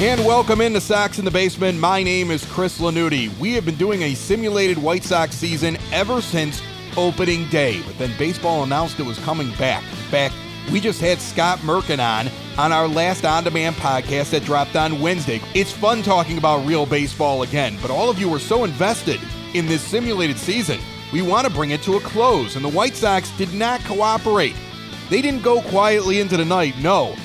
And welcome into Sox in the Basement. My name is Chris Lanuti. We have been doing a simulated White Sox season ever since opening day, but then baseball announced it was coming back. In fact, we just had Scott Merkin on on our last on demand podcast that dropped on Wednesday. It's fun talking about real baseball again, but all of you were so invested in this simulated season. We want to bring it to a close, and the White Sox did not cooperate. They didn't go quietly into the night, no.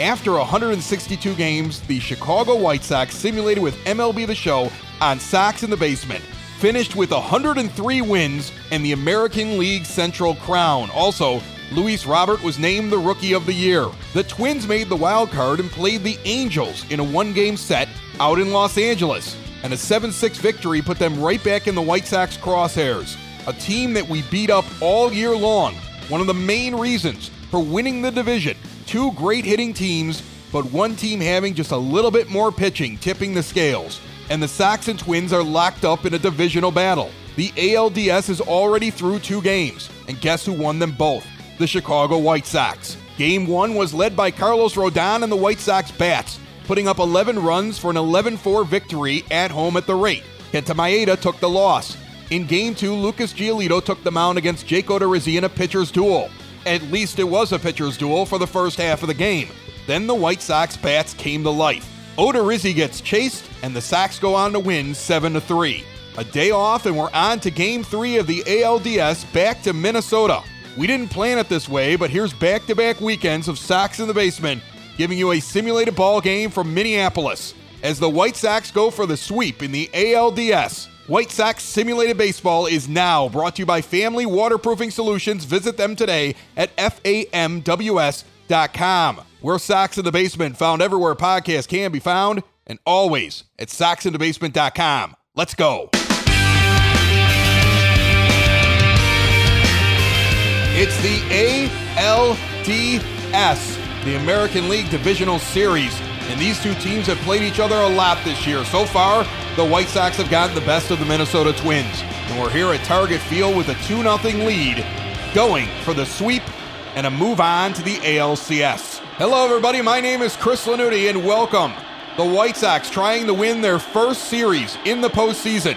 After 162 games, the Chicago White Sox simulated with MLB The Show on Sox in the Basement finished with 103 wins and the American League Central crown. Also, Luis Robert was named the Rookie of the Year. The Twins made the wild card and played the Angels in a one game set out in Los Angeles. And a 7 6 victory put them right back in the White Sox crosshairs. A team that we beat up all year long. One of the main reasons for winning the division Two great hitting teams, but one team having just a little bit more pitching, tipping the scales. And the Sox and Twins are locked up in a divisional battle. The ALDS is already through two games, and guess who won them both? The Chicago White Sox. Game one was led by Carlos Rodon and the White Sox bats, putting up 11 runs for an 11 4 victory at home at the rate. Kenta Maeda took the loss. In game two, Lucas Giolito took the mound against Jake Odorizzi in a pitcher's duel. At least it was a pitcher's duel for the first half of the game. Then the White Sox bats came to life. Odorizzi gets chased, and the Sox go on to win 7 3. A day off, and we're on to game three of the ALDS back to Minnesota. We didn't plan it this way, but here's back to back weekends of Sox in the basement, giving you a simulated ball game from Minneapolis as the White Sox go for the sweep in the ALDS. White Sox Simulated Baseball is now brought to you by Family Waterproofing Solutions. Visit them today at famws.com. We're Sox in the Basement, found everywhere podcasts can be found, and always at soxinthebasement.com. Let's go. It's the ALDS, the American League Divisional Series. And these two teams have played each other a lot this year. So far, the White Sox have gotten the best of the Minnesota Twins. And we're here at Target Field with a 2 0 lead, going for the sweep and a move on to the ALCS. Hello, everybody. My name is Chris Lanuti, and welcome. The White Sox trying to win their first series in the postseason.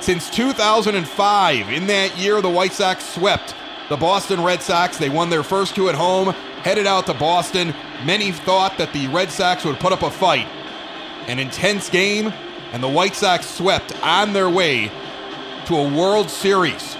Since 2005, in that year, the White Sox swept the Boston Red Sox. They won their first two at home, headed out to Boston. Many thought that the Red Sox would put up a fight. An intense game, and the White Sox swept on their way to a World Series.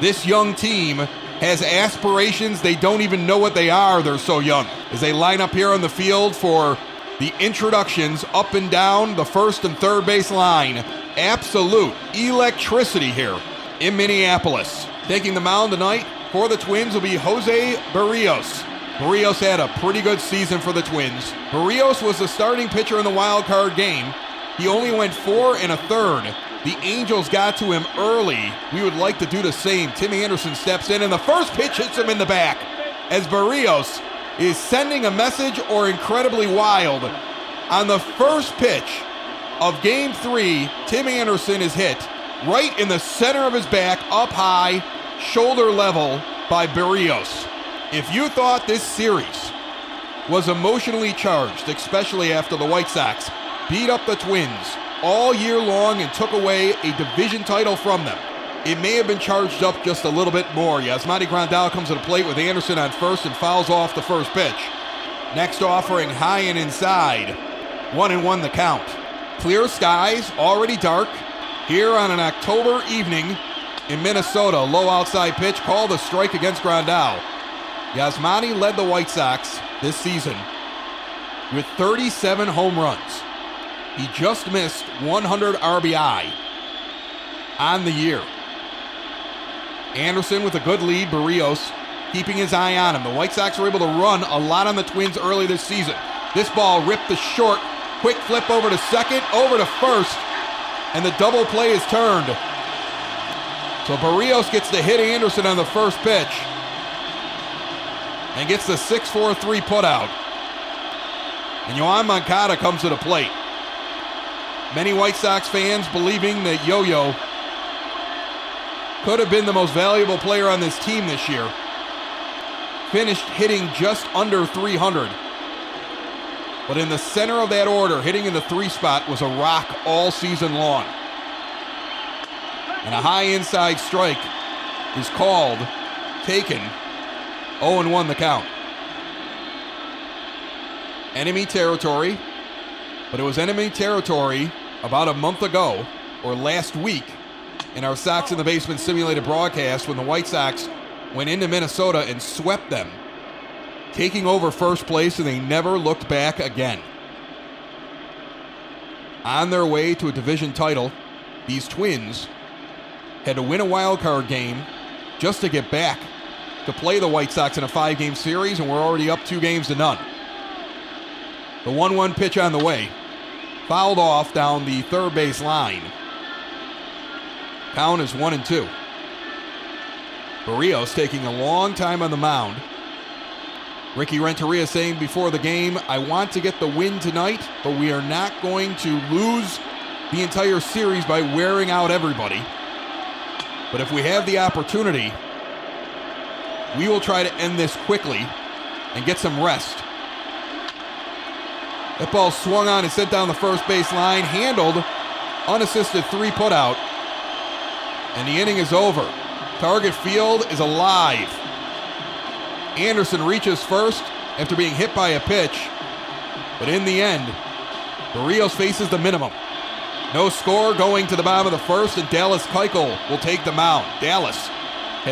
This young team has aspirations. They don't even know what they are. They're so young. As they line up here on the field for the introductions up and down the first and third base line. Absolute electricity here in Minneapolis. Taking the mound tonight for the Twins will be Jose Berrios. Berrios had a pretty good season for the Twins. Berrios was the starting pitcher in the wild card game. He only went four and a third. The Angels got to him early. We would like to do the same. Timmy Anderson steps in, and the first pitch hits him in the back as Berrios is sending a message or incredibly wild. On the first pitch of game three, Tim Anderson is hit right in the center of his back, up high, shoulder level by Berrios. If you thought this series was emotionally charged, especially after the White Sox beat up the Twins all year long and took away a division title from them, it may have been charged up just a little bit more. Yasmani Grandal comes to the plate with Anderson on first and fouls off the first pitch. Next offering high and inside. One and one the count. Clear skies, already dark. Here on an October evening in Minnesota, low outside pitch called a strike against Grandal. Yasmani led the White Sox this season with 37 home runs. He just missed 100 RBI on the year. Anderson with a good lead, Berrios keeping his eye on him. The White Sox were able to run a lot on the Twins early this season. This ball ripped the short, quick flip over to second, over to first. and the double play is turned. So Berrios gets to hit Anderson on the first pitch and gets the 6 4 3 putout. And Yoan Moncada comes to the plate. Many White Sox fans believing that Yo Yo could have been the most valuable player on this team this year. Finished hitting just under 300. But in the center of that order, hitting in the three spot, was a rock all season long. And a high inside strike is called, taken, 0 1 the count. Enemy territory, but it was enemy territory about a month ago or last week in our Sox in the Basement simulated broadcast when the White Sox went into Minnesota and swept them, taking over first place, and they never looked back again. On their way to a division title, these Twins had to win a wild card game just to get back to play the White Sox in a five game series, and we're already up two games to none. The 1 1 pitch on the way, fouled off down the third base line. Count is 1 and 2. Berrios taking a long time on the mound. Ricky Renteria saying before the game, I want to get the win tonight, but we are not going to lose the entire series by wearing out everybody. But if we have the opportunity, we will try to end this quickly and get some rest. That ball swung on and sent down the first base line, handled, unassisted three put out, and the inning is over. Target field is alive. Anderson reaches first after being hit by a pitch, but in the end, Berrios faces the minimum. No score going to the bottom of the first, and Dallas Keuchel will take the mound. Dallas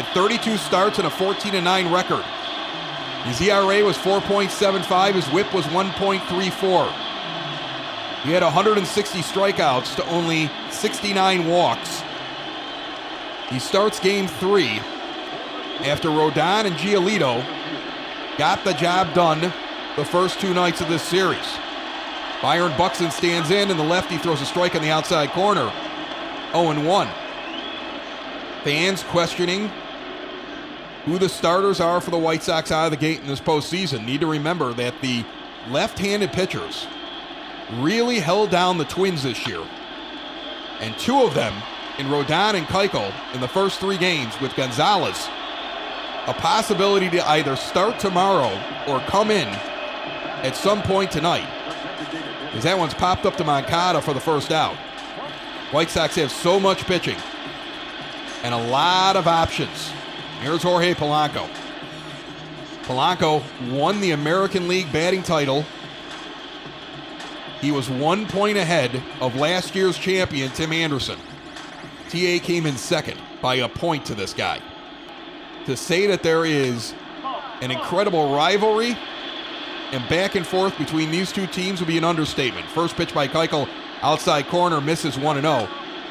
had 32 starts and a 14 9 record. His ERA was 4.75, his whip was 1.34. He had 160 strikeouts to only 69 walks. He starts game three after Rodon and Giolito got the job done the first two nights of this series. Byron Buxton stands in, and the lefty throws a strike on the outside corner. 0 1. Fans questioning who the starters are for the White Sox out of the gate in this postseason. Need to remember that the left handed pitchers really held down the Twins this year. And two of them in Rodon and Keuchel in the first three games with Gonzalez, a possibility to either start tomorrow or come in at some point tonight. Because that one's popped up to Moncada for the first out. White Sox have so much pitching and a lot of options. Here's Jorge Polanco. Polanco won the American League batting title. He was one point ahead of last year's champion, Tim Anderson. TA came in second by a point to this guy. To say that there is an incredible rivalry and back and forth between these two teams would be an understatement. First pitch by Keuchel, outside corner, misses 1 0.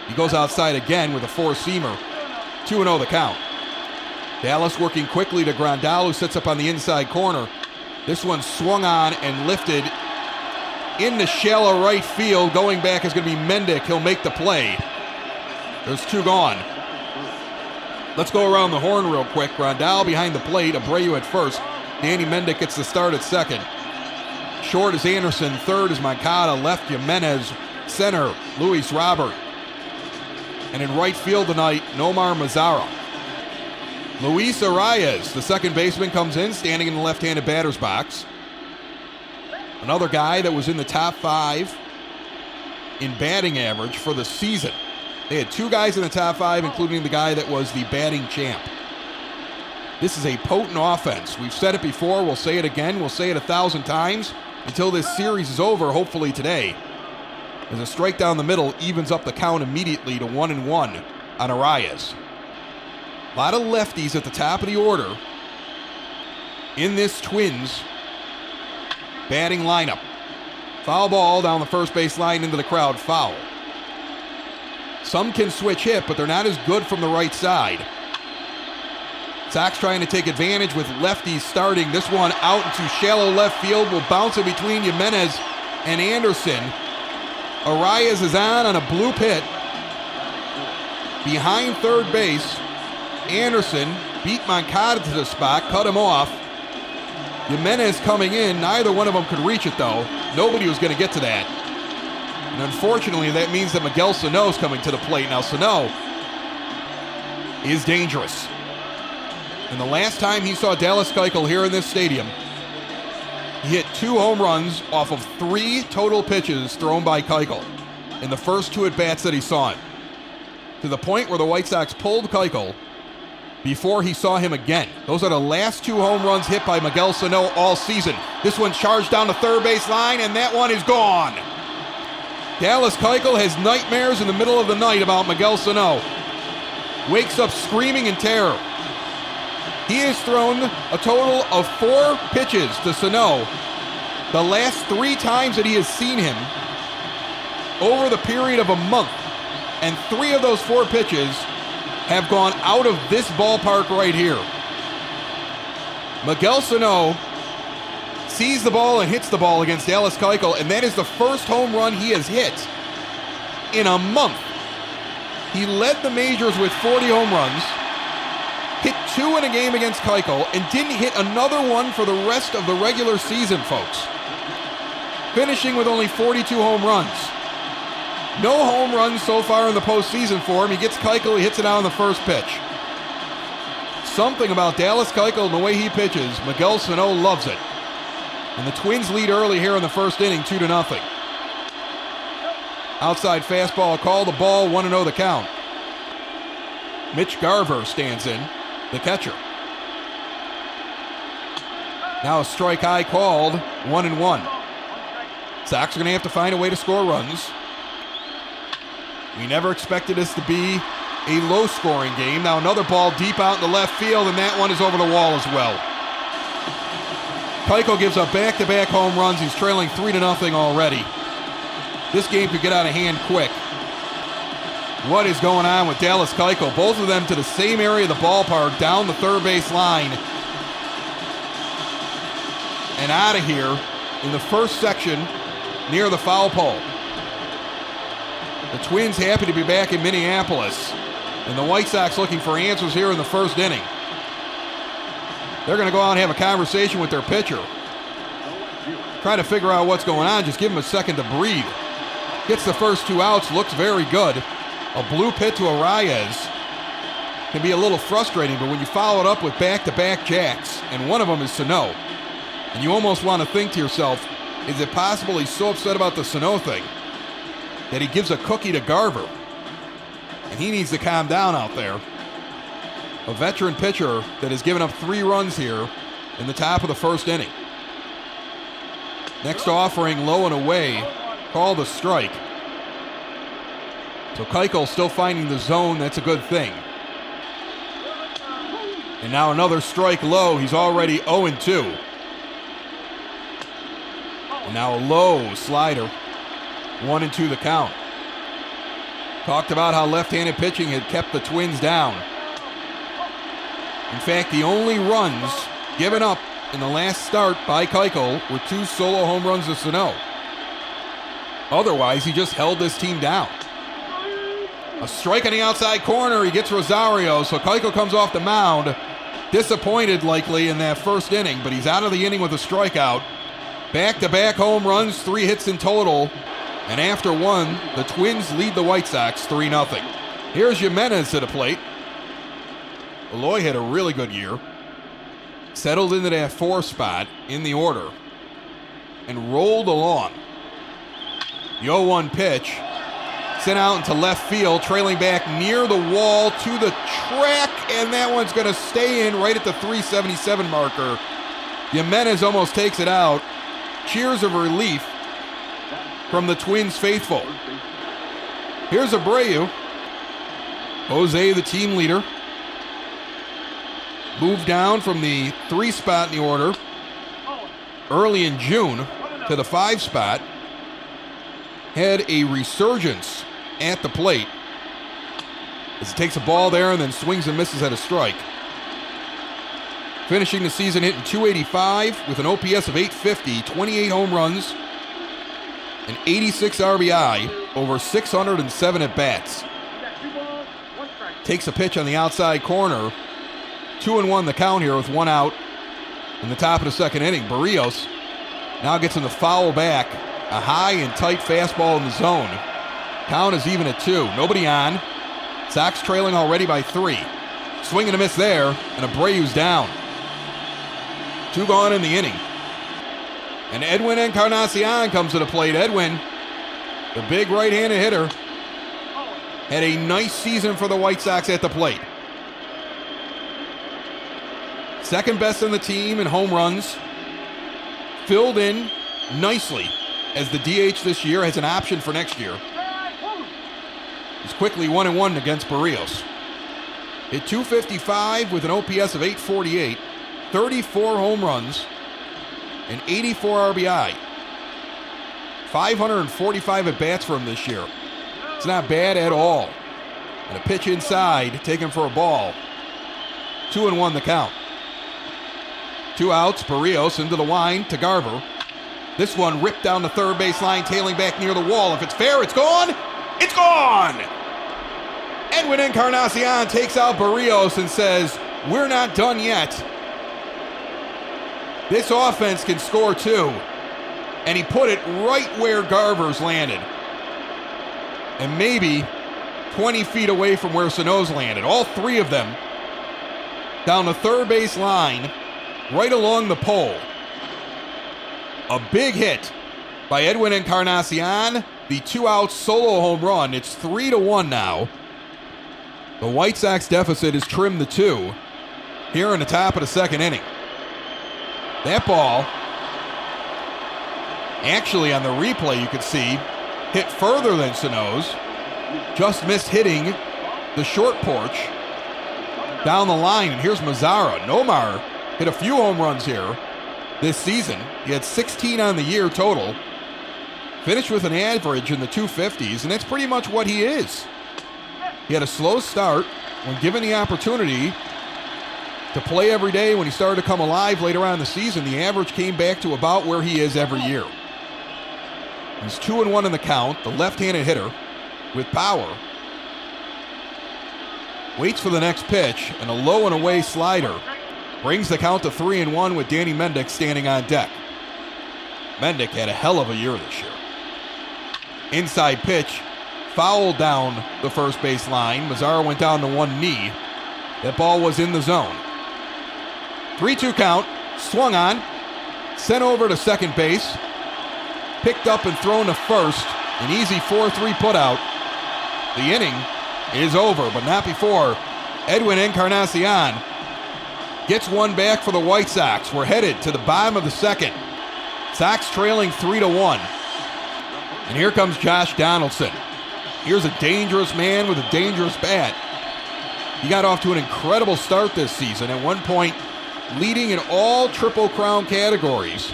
He goes outside again with a four seamer. 2 0 the count. Dallas working quickly to Grandal, who sits up on the inside corner. This one swung on and lifted in the shallow right field. Going back is going to be Mendick. He'll make the play. There's two gone. Let's go around the horn real quick. Grandal behind the plate. Abreu at first. Danny Mendick gets the start at second. Short is Anderson. Third is Moncada. Left Jimenez. Center, Luis Robert. And in right field tonight, Nomar Mazara. Luis Arraez, the second baseman, comes in, standing in the left handed batter's box. Another guy that was in the top five in batting average for the season. They had two guys in the top five, including the guy that was the batting champ. This is a potent offense. We've said it before. We'll say it again. We'll say it a thousand times until this series is over, hopefully today. As a strike down the middle evens up the count immediately to one and one on Arraez. A lot of lefties at the top of the order in this Twins batting lineup. Foul ball down the first base line into the crowd. Foul. Some can switch hit, but they're not as good from the right side. Sox trying to take advantage with lefties starting. This one out into shallow left field will bounce in between Jimenez and Anderson. Arraez is on on a bloop hit. behind third base. Anderson beat Moncada to the spot, cut him off. Jimenez coming in. Neither one of them could reach it, though. Nobody was going to get to that. And unfortunately, that means that Miguel Sano is coming to the plate. Now, Sano is dangerous. And the last time he saw Dallas Keuchel here in this stadium, he hit two home runs off of three total pitches thrown by Keuchel in the first two at bats that he saw. To the point where the White Sox pulled Keuchel before he saw him again. Those are the last two home runs hit by Miguel Sano all season. This one charged down the third base line, and that one is gone. Dallas Keuchel has nightmares in the middle of the night about Miguel Sano. Wakes up screaming in terror. He has thrown a total of four pitches to Sano the last three times that he has seen him over the period of a month. And three of those four pitches have gone out of this ballpark right here. Miguel Sano sees the ball and hits the ball against Dallas Keuchel, and that is the first home run he has hit in a month. He led the majors with 40 home runs, hit two in a game against Keuchel, and didn't hit another one for the rest of the regular season, folks. Finishing with only 42 home runs. No home runs so far in the postseason for him. He gets Keuchel, he hits it out on the first pitch. Something about Dallas Keuchel and the way he pitches, Miguel Sano loves it. And the Twins lead early here in the first inning, 2 to nothing. Outside fastball call, the ball, 1 0 the count. Mitch Garver stands in, the catcher. Now a strike high called, 1 and 1. Sox are going to have to find a way to score runs. We never expected this to be a low scoring game. Now another ball deep out in the left field, and that one is over the wall as well. Keuchel gives up back to back home runs. He's trailing 3 to nothing already. This game could get out of hand quick. What is going on with Dallas Keuchel? Both of them to the same area of the ballpark, down the third base line. And out of here in the first section near the foul pole. The Twins happy to be back in Minneapolis. And the White Sox looking for answers here in the first inning. They're going to go out and have a conversation with their pitcher. Trying to figure out what's going on. Just give him a second to breathe. Gets the first two outs. Looks very good. A bloop hit to Arraez can be a little frustrating, but when you follow it up with back-to-back jacks, and one of them is Sano, and you almost want to think to yourself, is it possible he's so upset about the Sano thing that he gives a cookie to Garver? And he needs to calm down out there. A veteran pitcher that has given up three runs here in the top of the first inning. Next offering, low and away, called a strike. So Keuchel still finding the zone. That's a good thing. And now another strike low. He's already 0 2. And now a low slider. 1 and 2 the count. Talked about how left handed pitching had kept the Twins down. In fact, the only runs given up in the last start by Keuchel were two solo home runs to Sano. Otherwise, he just held this team down. A strike on the outside corner. He gets Rosario. So Keuchel comes off the mound. Disappointed likely in that first inning, but he's out of the inning with a strikeout. Back to back home runs, three hits in total. And after one, the Twins lead the White Sox 3 0. Here's Jimenez to the plate. Eloy had a really good year. Settled into that four spot in the order and rolled along. 0 1 pitch sent out into left field, trailing back near the wall to the track, and that one's going to stay in right at the 377 marker. Jimenez almost takes it out. Cheers of relief from the Twins faithful. Here's Abreu. Jose, the team leader, moved down from the three spot in the order early in June to the five spot. Had a resurgence at the plate as he takes a ball there and then swings and misses at a strike. Finishing the season hitting 285 with an OPS of 850, 28 home runs, and 86 RBI over 607 at bats. takes a pitch on the outside corner. Two and one the count here with one out in the top of the second inning. Berrios now gets him the foul back. A high and tight fastball in the zone. Count is even at two. Nobody on. Sox trailing already by three. Swing and a miss there, and Abreu's down. Two gone in the inning. And Edwin Encarnacion comes to the plate. Edwin, the big right handed hitter, had a nice season for the White Sox at the plate. Second best in the team in home runs. Filled in nicely as the DH this year has an option for next year. He's quickly 1 and 1 against Berrios. Hit 255 with an OPS of 848, 34 home runs, and 84 RBI. 545 at bats for him this year. It's not bad at all. And a pitch inside, taken for a ball. Two and one the count. Two outs, Berrios into the line to Garver. This one ripped down the third base line, tailing back near the wall. If it's fair, it's gone. It's gone! Edwin Encarnacion takes out Berrios and says, We're not done yet. This offense can score too. And he put it right where Garver's landed. And maybe 20 feet away from where Sano's landed. All three of them down the third base line, right along the pole. A big hit by Edwin Encarnacion. The two out solo home run. It's three to one now. The White Sox deficit is trimmed to two here in the top of the second inning. That ball, actually on the replay, you could see hit further than Sano's. Just missed hitting the short porch down the line. And here's Mazara. Nomar hit a few home runs here this season. He had 16 on the year total. Finished with an average in the 250s, and that's pretty much what he is. He had a slow start when given the opportunity to play every day. When he started to come alive later on in the season, the average came back to about where he is every year. He's two and one in the count, the left-handed hitter with power. Waits for the next pitch, and a low and away slider brings the count to three and one with Danny Mendick standing on deck. Mendick had a hell of a year this year. Inside pitch, foul down the first base line. Mazara went down to one knee. That ball was in the zone. 3 2 count, swung on, sent over to second base, picked up and thrown to first. An easy 4 3 putout. The inning is over, but not before Edwin Encarnacion gets one back for the White Sox. We're headed to the bottom of the second. Sox trailing 3 to 1. And here comes Josh Donaldson. Here's a dangerous man with a dangerous bat. He got off to an incredible start this season. At one point, leading in all Triple Crown categories,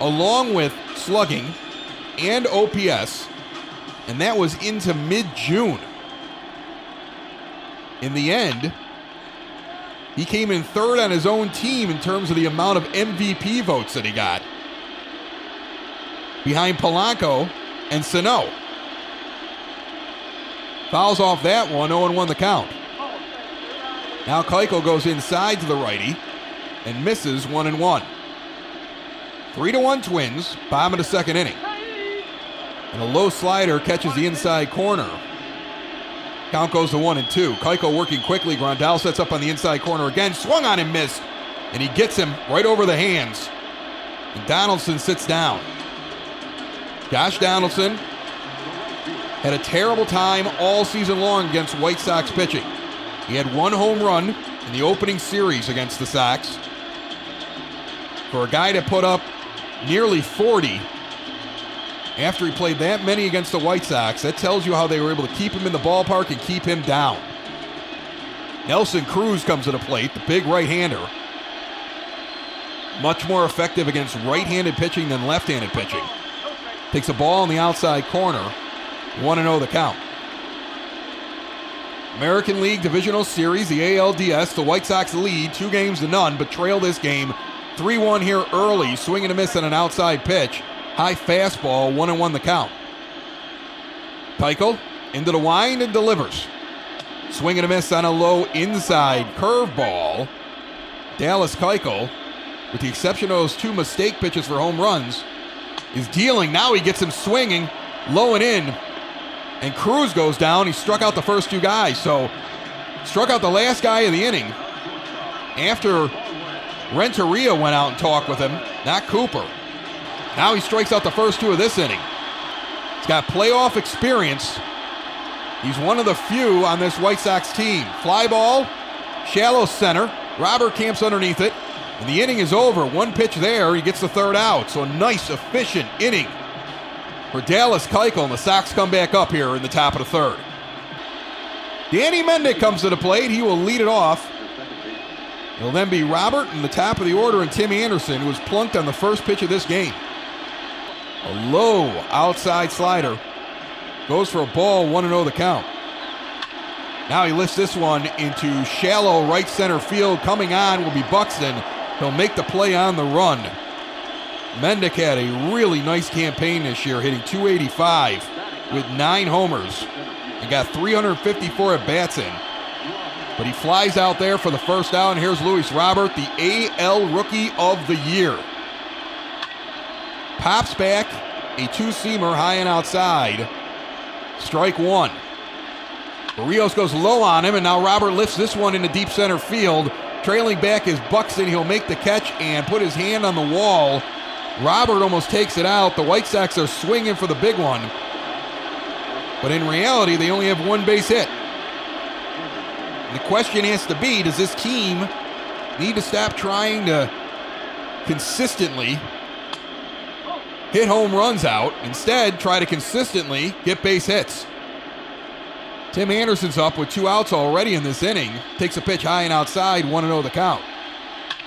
along with slugging and OPS, and that was into mid June. In the end, he came in third on his own team in terms of the amount of MVP votes that he got, behind Polanco and Sano. Fouls off that one, 0 1 the count. Now Keuchel goes inside to the righty and misses 1 and 1. 3 to 1 Twins, bottom of the second inning. And a low slider catches the inside corner. Count goes to 1 and 2. Keuchel working quickly. Grandal sets up on the inside corner again. Swung on and missed. And he gets him right over the hands. And Donaldson sits down. Josh Donaldson had a terrible time all season long against White Sox pitching. He had one home run in the opening series against the Sox. For a guy to put up nearly 40 after he played that many against the White Sox, that tells you how they were able to keep him in the ballpark and keep him down. Nelson Cruz comes to the plate, the big right hander. Much more effective against right handed pitching than left handed pitching. Takes a ball in the outside corner. 1 0 the count. American League Divisional Series, the ALDS, the White Sox lead two games to none, but trail this game 3 1 here early, swinging a miss on an outside pitch. High fastball, 1 and 1 the count. Keuchel into the wind and delivers. Swing and a miss on a low inside curveball. Dallas Keuchel, with the exception of those two mistake pitches for home runs, is dealing. Now he gets him swinging, low and in, and Cruz goes down. He struck out the first two guys, so struck out the last guy of the inning. After Renteria went out and talked with him, not Cooper. Now he strikes out the first two of this inning. He's got playoff experience. He's one of the few on this White Sox team. Fly ball, shallow center. Robert camps underneath it. And the inning is over. One pitch there, he gets the third out. So a nice, efficient inning for Dallas Keuchel. And the Sox come back up here in the top of the third. Danny Mendick comes to the plate. He will lead it off. It'll then be Robert in the top of the order and Tim Anderson, who was plunked on the first pitch of this game. A low outside slider. Goes for a ball, 1 0 the count. Now he lifts this one into shallow right center field. Coming on will be Buxton. He'll make the play on the run. Mendick had a really nice campaign this year, hitting 285 with nine homers and got 354 at bats in. But he flies out there for the first out, and here's Luis Robert, the AL Rookie of the Year. Pops back, a two seamer high and outside. Strike one. Berrios goes low on him, and now Robert lifts this one into deep center field. Trailing back is Buxton. He'll make the catch and put his hand on the wall. Robert almost takes it out. The White Sox are swinging for the big one. But in reality, they only have one base hit. And the question has to be does this team need to stop trying to consistently hit home runs out. Instead, try to consistently get base hits. Tim Anderson's up with two outs already in this inning. Takes a pitch high and outside, 1 0 the count.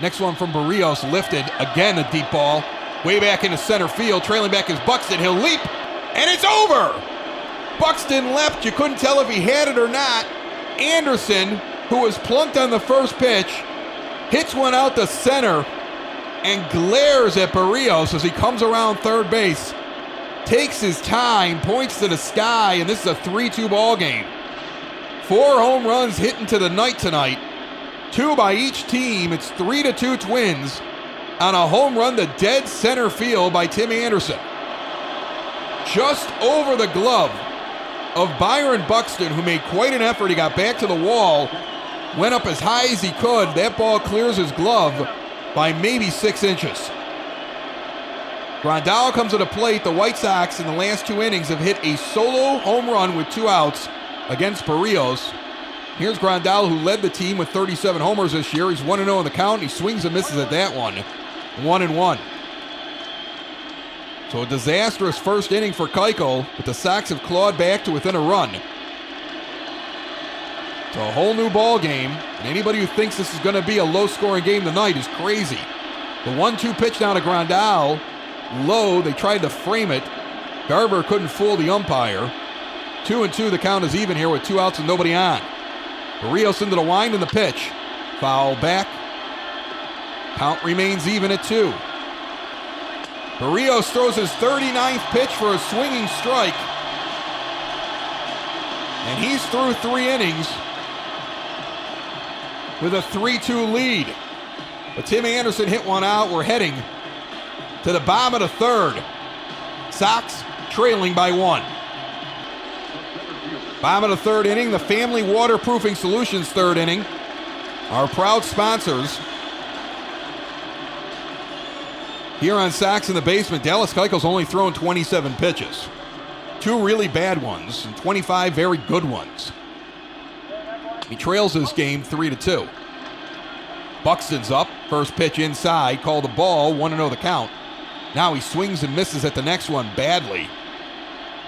Next one from Berrios, lifted. Again, a deep ball. Way back into center field. Trailing back is Buxton. He'll leap, and it's over. Buxton left. You couldn't tell if he had it or not. Anderson, who was plunked on the first pitch, hits one out the center and glares at Berrios as he comes around third base. Takes his time, points to the sky, and this is a 3 2 ball game. Four home runs hit into the night tonight. Two by each team. It's 3 to 2 Twins on a home run to dead center field by Tim Anderson. Just over the glove of Byron Buxton, who made quite an effort. He got back to the wall, went up as high as he could. That ball clears his glove by maybe six inches. Grandal comes to the plate. The White Sox in the last two innings have hit a solo home run with two outs against Berrios. Here's Grandal, who led the team with 37 homers this year. He's 1 0 in the count. He swings and misses at that one. 1 and 1. So a disastrous first inning for Keuchel, but the Sox have clawed back to within a run. It's a whole new ball game, and anybody who thinks this is going to be a low-scoring game tonight is crazy. The one-two pitch down to Grandal, low. They tried to frame it. Garver couldn't fool the umpire. Two and two. The count is even here with two outs and nobody on. Berrios into the wind and the pitch. Foul back. Count remains even at two. Berrios throws his 39th pitch for a swinging strike. And he's through three innings with a 3 2 lead. But Tim Anderson hit one out. We're heading to the bottom of the third. Sox trailing by one. Bottom of the third inning, the Family Waterproofing Solutions third inning. Our proud sponsors. Here on Sox in the basement, Dallas Keuchel's only thrown 27 pitches. Two really bad ones and 25 very good ones. He trails this game 3 to 2. Buxton's up. First pitch inside. Called the ball. 1 0 the count. Now he swings and misses at the next one badly.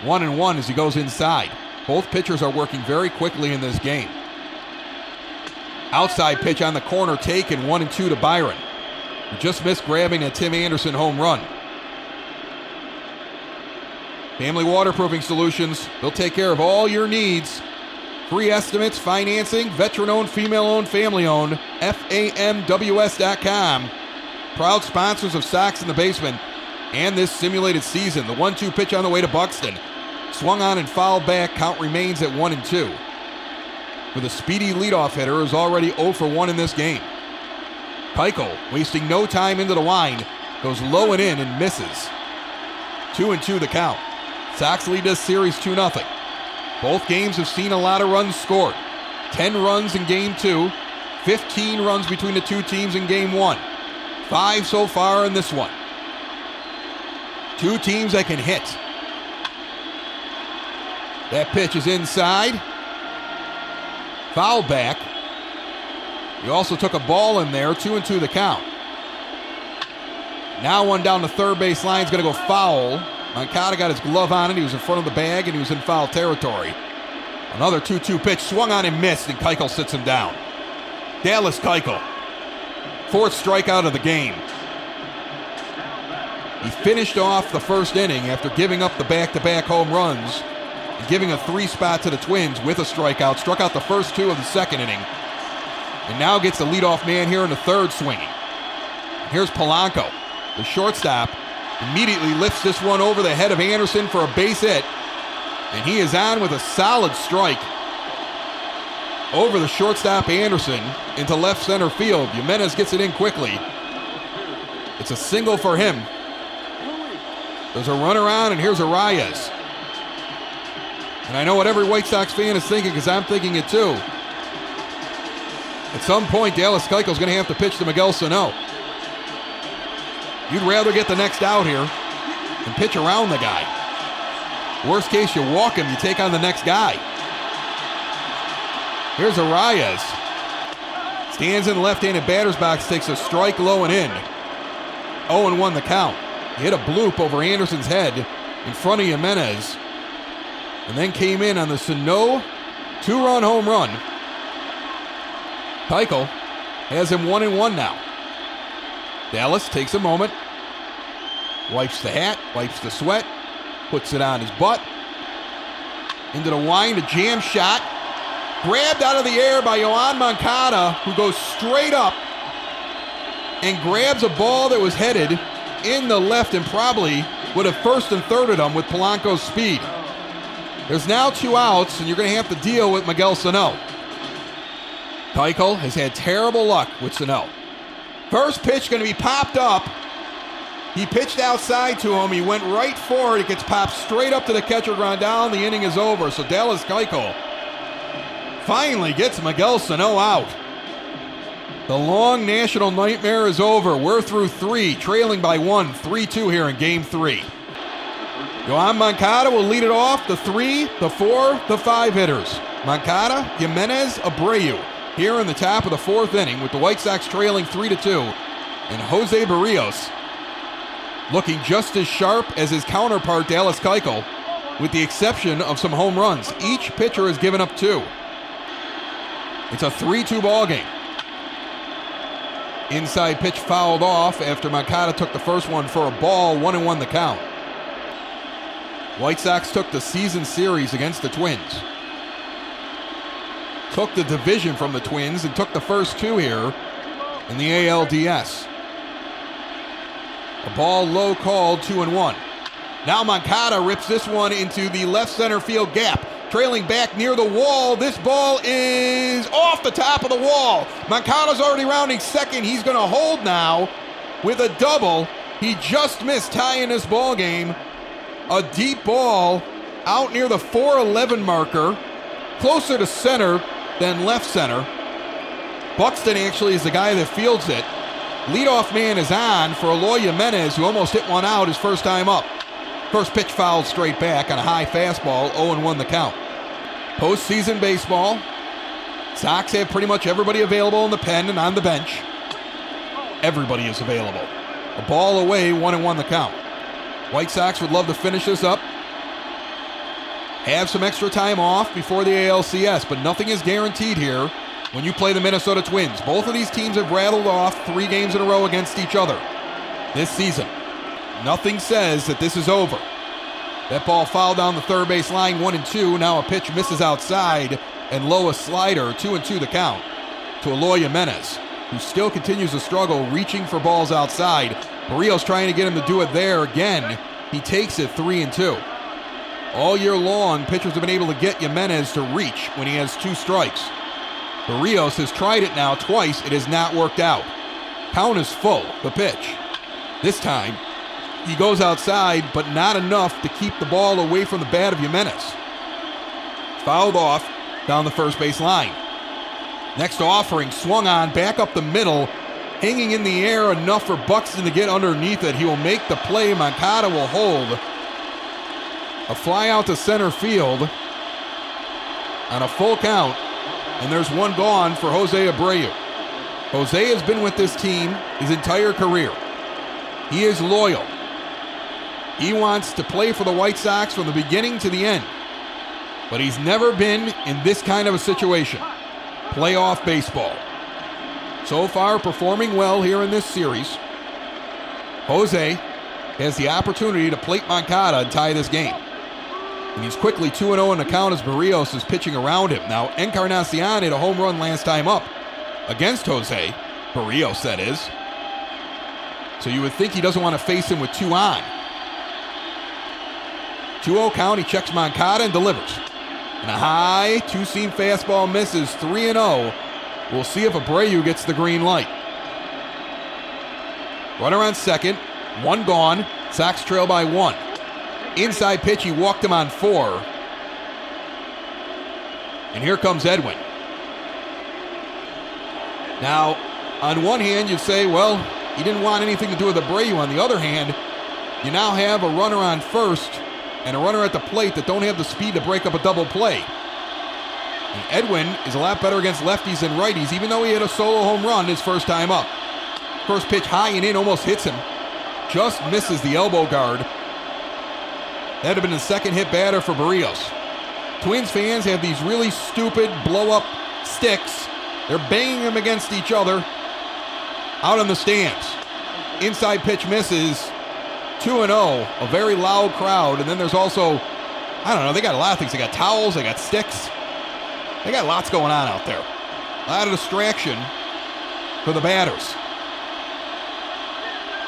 1 and 1 as he goes inside. Both pitchers are working very quickly in this game. Outside pitch on the corner taken. 1 and 2 to Byron. He just missed grabbing a Tim Anderson home run. Family Waterproofing Solutions. They'll take care of all your needs Free estimates, financing, veteran owned, female owned, family owned. FAMWS.com. Proud sponsors of Sox in the Basement and this simulated season. The 1 2 pitch on the way to Buxton. Swung on and fouled back. Count remains at 1 and 2. for the speedy leadoff hitter is already 0 for 1 in this game. Keuchel, wasting no time into the wind, goes low and in and misses. 2 and 2 the count. Sox lead this series 2 0. Both games have seen a lot of runs scored. 10 runs in game 2, 15 runs between the two teams in game 1. 5 so far in this one. Two teams that can hit. That pitch is inside. Foul back. He also took a ball in there, two and two the count. Now one down the third base line is going to go foul. Moncada got his glove on it. He was in front of the bag and he was in foul territory. Another 2 2 pitch swung on and missed, and Keuchel sits him down. Dallas Keuchel, fourth strikeout of the game. He finished off the first inning after giving up the back to back home runs and giving a three spot to the Twins with a strikeout. Struck out the first two of the second inning. And now gets the leadoff man here in the third swinging. Here's Polanco, the shortstop, immediately lifts this one over the head of Anderson for a base hit. And he is on with a solid strike over the shortstop Anderson into left center field. Jimenez gets it in quickly. It's a single for him. There's a run around, and here's Arraez. And I know what every White Sox fan is thinking because I'm thinking it too. At some point, Dallas Keuchel is going to have to pitch to Miguel Sano. You'd rather get the next out here and pitch around the guy. Worst case, you walk him, you take on the next guy. Here's Arraez. Stands in the left-handed batter's box, takes a strike low and in. 0 1 the count. He hit a bloop over Anderson's head in front of Jimenez. And then came in on the Sano two-run home run. Keuchel has him one and one now. Dallas takes a moment, wipes the hat, wipes the sweat, puts it on his butt. Into the wind, a jam shot. Grabbed out of the air by Yoan Moncada, who goes straight up and grabs a ball that was headed in the left and probably would have first and thirded him with Polanco's speed. There's now two outs, and you're going to have to deal with Miguel Sano. Keuchel has had terrible luck with Sano. First pitch going to be popped up. He pitched outside to him. He went right forward. it. Gets popped straight up to the catcher Grandal. The inning is over. So Dallas Keuchel finally gets Miguel Sano out. The long national nightmare is over. We're through three, trailing by one, 3 2 here in game three. Yoan Moncada will lead it off. The three, the four, the five hitters. Moncada, Jimenez, Abreu. Here in the top of the fourth inning with the White Sox trailing 3 to 2. And Jose Berrios looking just as sharp as his counterpart Dallas Keuchel, with the exception of some home runs. Each pitcher has given up two. It's a 3 2 ball game. Inside pitch fouled off after Moncada took the first one for a ball, 1 and 1 the count. White Sox took the season series against the Twins. Took the division from the Twins and took the first two here in the ALDS. A ball low called, 2 and 1. Now Moncada rips this one into the left center field gap trailing back near the wall. This ball is off the top of the wall. Moncada's already rounding second. He's going to hold now with a double. He just missed tying this ball game. A deep ball out near the 411 marker, closer to center than left center. Buxton actually is the guy that fields it. Leadoff man is on for Eloy Jimenez, who almost hit one out his first time up. First pitch fouled straight back on a high fastball, 0 1 the count. Postseason baseball. Sox have pretty much everybody available in the pen and on the bench. Everybody is available. A ball away, 1 and 1 the count. White Sox would love to finish this up. Have some extra time off before the ALCS, but nothing is guaranteed here when you play the Minnesota Twins. Both of these teams have rattled off three games in a row against each other this season. Nothing says that this is over. That ball fouled down the third base line, one and two. Now a pitch misses outside, and low a slider, two and two the count to Eloy Jimenez, who still continues to struggle reaching for balls outside. Berrios trying to get him to do it there again. He takes it three and two. All year long, pitchers have been able to get Jimenez to reach when he has two strikes. Berrios has tried it now twice. It has not worked out. Count is full. The pitch. This time, he goes outside, but not enough to keep the ball away from the bat of Jimenez. Fouled off down the first base line. Next offering swung on back up the middle, hanging in the air enough for Buxton to get underneath it. He will make the play. Moncada will hold. A fly out to center field on a full count, and there's one gone for Jose Abreu. Jose has been with this team his entire career. He is loyal. He wants to play for the White Sox from the beginning to the end. But he's never been in this kind of a situation playoff baseball. So far, performing well here in this series. Jose has the opportunity to plate Moncada and tie this game. And he's quickly 2 0 in the count as Berrios is pitching around him. Now, Encarnacion hit a home run last time up against Jose. Berrios, that is. So you would think he doesn't want to face him with two on. 2 0 count, he checks Moncada and delivers. And a high two seam fastball misses 3 0. We'll see if Abreu gets the green light. Runner on second, one gone. Sox trail by one. Inside pitch, he walked him on four. And here comes Edwin. Now, on one hand, you'd say, well, he didn't want anything to do with Abreu. On the other hand, you now have a runner on first and a runner at the plate that don't have the speed to break up a double play. And Edwin is a lot better against lefties than righties, even though he hit a solo home run his first time up. First pitch high and in almost hits him. Just misses the elbow guard. That'd have been the second hit batter for Berrios. Twins fans have these really stupid blow up sticks. They're banging them against each other out in the stands. Inside pitch misses. 2 and 0, a very loud crowd. And then there's also, I don't know, they got a lot of things. They got towels, they got sticks. They got lots going on out there. A lot of distraction for the batters.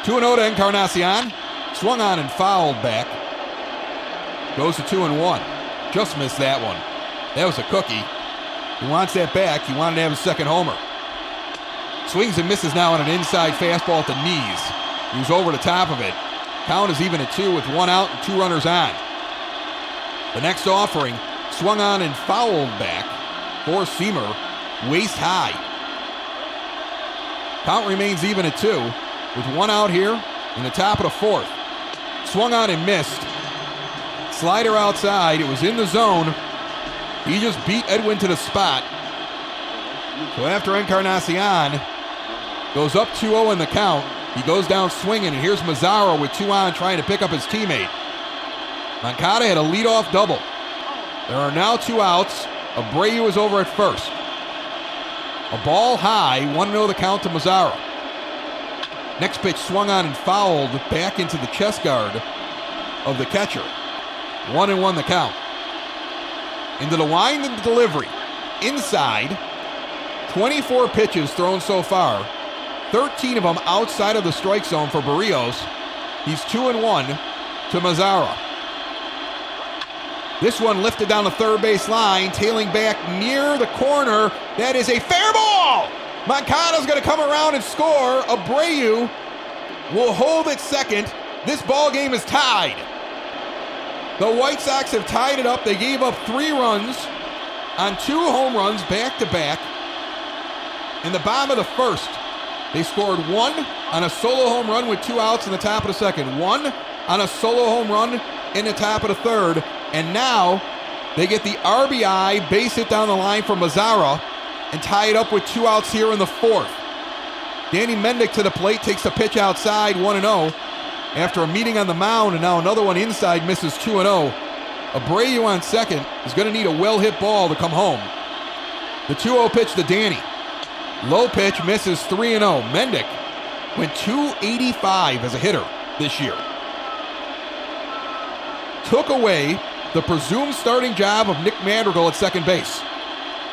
2 0 to Encarnacion. Swung on and fouled back. Goes to 2 and 1. Just missed that one. That was a cookie. He wants that back. He wanted to have a second homer. Swings and misses now on an inside fastball at the knees. He was over the top of it. Count is even at two with one out and two runners on. The next offering swung on and fouled back. Four seamer, waist high. Count remains even at two with one out here in the top of the fourth. Swung on and missed. Slider outside. It was in the zone. He just beat Edwin to the spot. So after Encarnacion goes up 2 0 in the count, he goes down swinging, and here's Mazara with two on trying to pick up his teammate. Moncada had a leadoff double. There are now two outs. Abreu is over at first. A ball high, 1 0 the count to Mazara. Next pitch swung on and fouled back into the chest guard of the catcher. 1 and 1 the count. Into the line and the delivery. Inside. 24 pitches thrown so far. 13 of them outside of the strike zone for Berrios. He's 2 and 1 to Mazara. This one lifted down the third base line, tailing back near the corner. That is a fair ball. Moncada's going to come around and score. Abreu will hold at second. This ball game is tied. The White Sox have tied it up. They gave up three runs on two home runs back to back. In the bottom of the first, they scored one on a solo home run with two outs in the top of the second, one on a solo home run in the top of the third, and now they get the RBI base hit down the line from Mazara and tie it up with two outs here in the fourth. Danny Mendick to the plate takes the pitch outside 1 0 after a meeting on the mound, and now another one inside misses 2 0. Abreu on second is going to need a well hit ball to come home. The 2 0 pitch to Danny. Low pitch misses 3 0. Mendick went 285 as a hitter this year. Took away the presumed starting job of Nick Madrigal at second base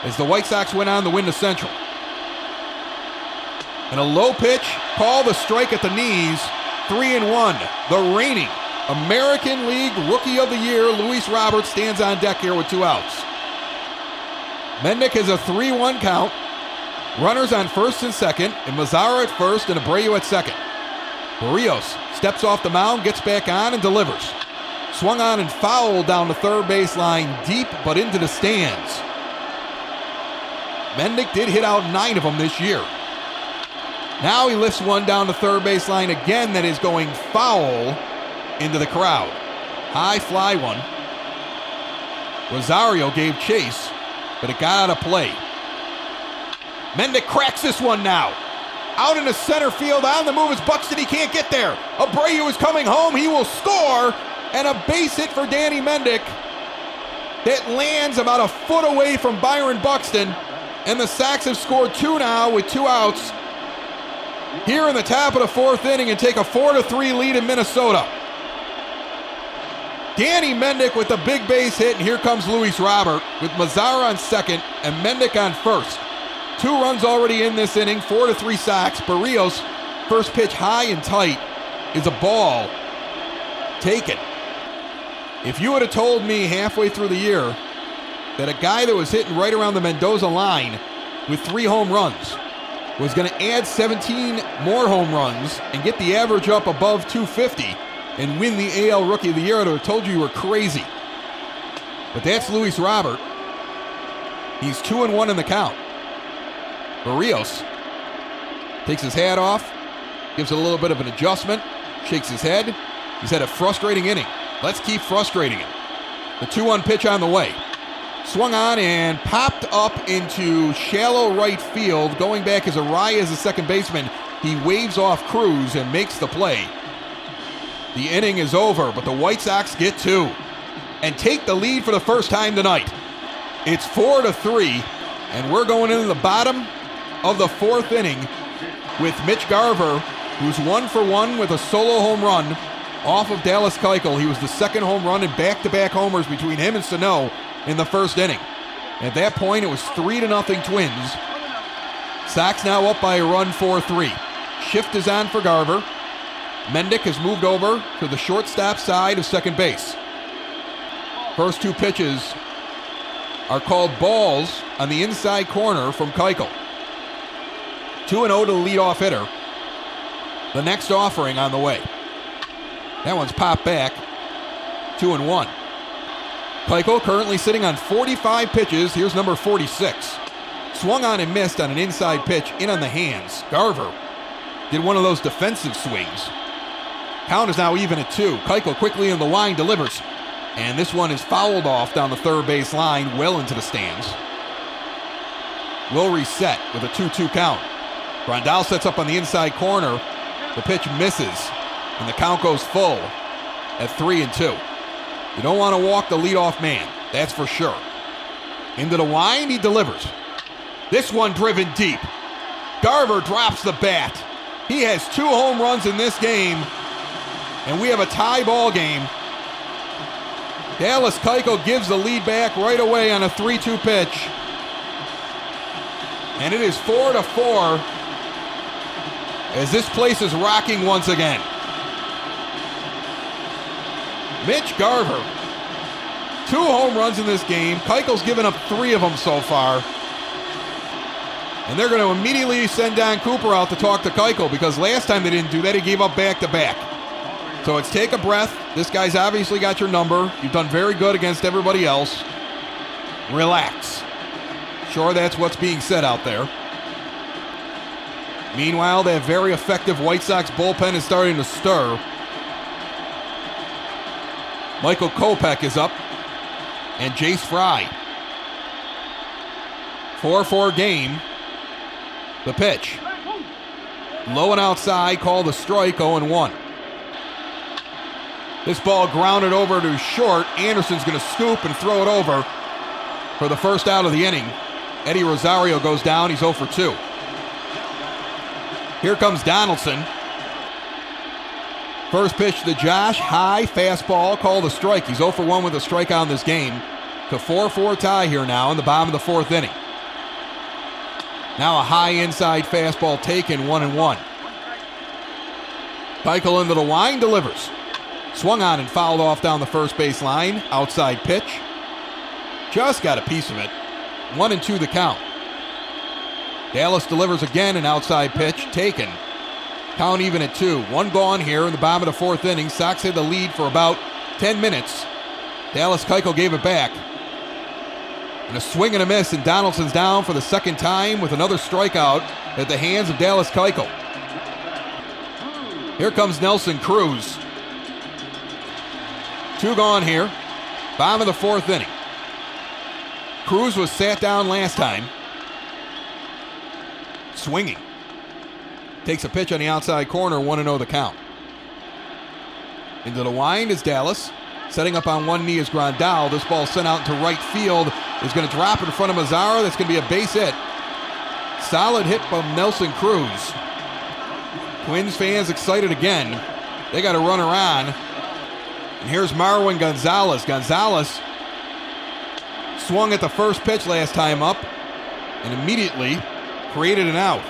as the White Sox went on to win the Central. And a low pitch, call the strike at the knees, 3 and 1. The reigning American League Rookie of the Year, Luis Roberts, stands on deck here with two outs. Mendick has a 3 1 count. Runners on first and second, and Mazara at first and Abreu at second. Berrios steps off the mound, gets back on, and delivers. Swung on and fouled down the third baseline, deep but into the stands. Mendick did hit out nine of them this year. Now he lifts one down the third baseline again that is going foul into the crowd. High fly one. Rosario gave chase, but it got out of play. Mendick cracks this one now. Out in the center field, on the move is Buxton. He can't get there. Abreu is coming home. He will score, and a base hit for Danny Mendick that lands about a foot away from Byron Buxton. And the Sox have scored two now with two outs here in the top of the fourth inning and take a 4 to 3 lead in Minnesota. Danny Mendick with the big base hit, and here comes Luis Robert with Mazara on second and Mendick on first. Two runs already in this inning, four to three Sox. Berrios, first pitch high and tight, is a ball taken. If you would have told me halfway through the year that a guy that was hitting right around the Mendoza line with three home runs was going to add 17 more home runs and get the average up above 250 and win the AL Rookie of the Year, I'd have told you you were crazy. But that's Luis Robert. He's two and one in the count. Berrios takes his hat off, gives it a little bit of an adjustment, shakes his head. He's had a frustrating inning. Let's keep frustrating him. The 2 1 pitch on the way. Swung on and popped up into shallow right field. Going back as Arraez as a second baseman. He waves off Cruz and makes the play. The inning is over, but the White Sox get two and take the lead for the first time tonight. It's four to three, and we're going into the bottom of the fourth inning with Mitch Garver, who's one for one with a solo home run off of Dallas Keuchel. He was the second home run in back-to-back homers between him and Sano in the first inning. At that point, it was three to nothing Twins. Sox now up by a run, 4-3. Shift is on for Garver. Mendick has moved over to the shortstop side of second base. First two pitches are called balls on the inside corner from Keuchel. 2 0 to the leadoff hitter. The next offering on the way. That one's popped back. 2 and 1. Keuchel currently sitting on 45 pitches. Here's number 46. Swung on and missed on an inside pitch in on the hands. Garver did one of those defensive swings. Count is now even at two. Keuchel quickly in the line delivers. And this one is fouled off down the third base line, well into the stands. Will reset with a 2 2 count. Grandal sets up on the inside corner. The pitch misses, and the count goes full at 3 and 2. You don't want to walk the leadoff man, that's for sure. Into the line, he delivers. This one driven deep. Garver drops the bat. He has two home runs in this game, and we have a tie ball game. Dallas Keuchel gives the lead back right away on a 3-2 pitch. And it is 4 to 4 as this place is rocking once again. Mitch Garver, two home runs in this game. Keuchel's given up three of them so far. And they're going to immediately send Don Cooper out to talk to Keuchel because last time they didn't do that, he gave up back to back. So it's take a breath. This guy's obviously got your number. You've done very good against everybody else. Relax. Sure, that's what's being said out there. Meanwhile, that very effective White Sox bullpen is starting to stir. Michael Kopech is up, and Jace Fry. 4 4 game. The pitch. Low and outside, called a strike, 0 1. This ball grounded over to short. Anderson's going to scoop and throw it over for the first out of the inning. Eddie Rosario goes down. He's 0 for 2. Here comes Donaldson. First pitch to Josh, high fastball, called a strike. He's 0 for 1 with a strikeout in this game. To 4 4 tie here now in the bottom of the fourth inning. Now a high inside fastball taken, 1 and 1. Keuchel into the line, delivers. Swung on and fouled off down the first base line. Outside pitch. Just got a piece of it. One and two the count. Dallas delivers again an outside pitch. Taken. Count even at two. One gone here in the bottom of the fourth inning. Sox had the lead for about 10 minutes. Dallas Keuchel gave it back. And a swing and a miss, and Donaldson's down for the second time with another strikeout at the hands of Dallas Keuchel. Here comes Nelson Cruz. Two gone here. Bottom of the fourth inning. Cruz was sat down last time. Swinging. Takes a pitch on the outside corner, 1 0 the count. Into the wind is Dallas. Setting up on one knee is Grandal. This ball sent out to right field is going to drop in front of Mazara. That's going to be a base hit. Solid hit from Nelson Cruz. Twins fans excited again. They got a runner on. And here's Marwin Gonzalez. Gonzalez swung at the first pitch last time up and immediately created an out.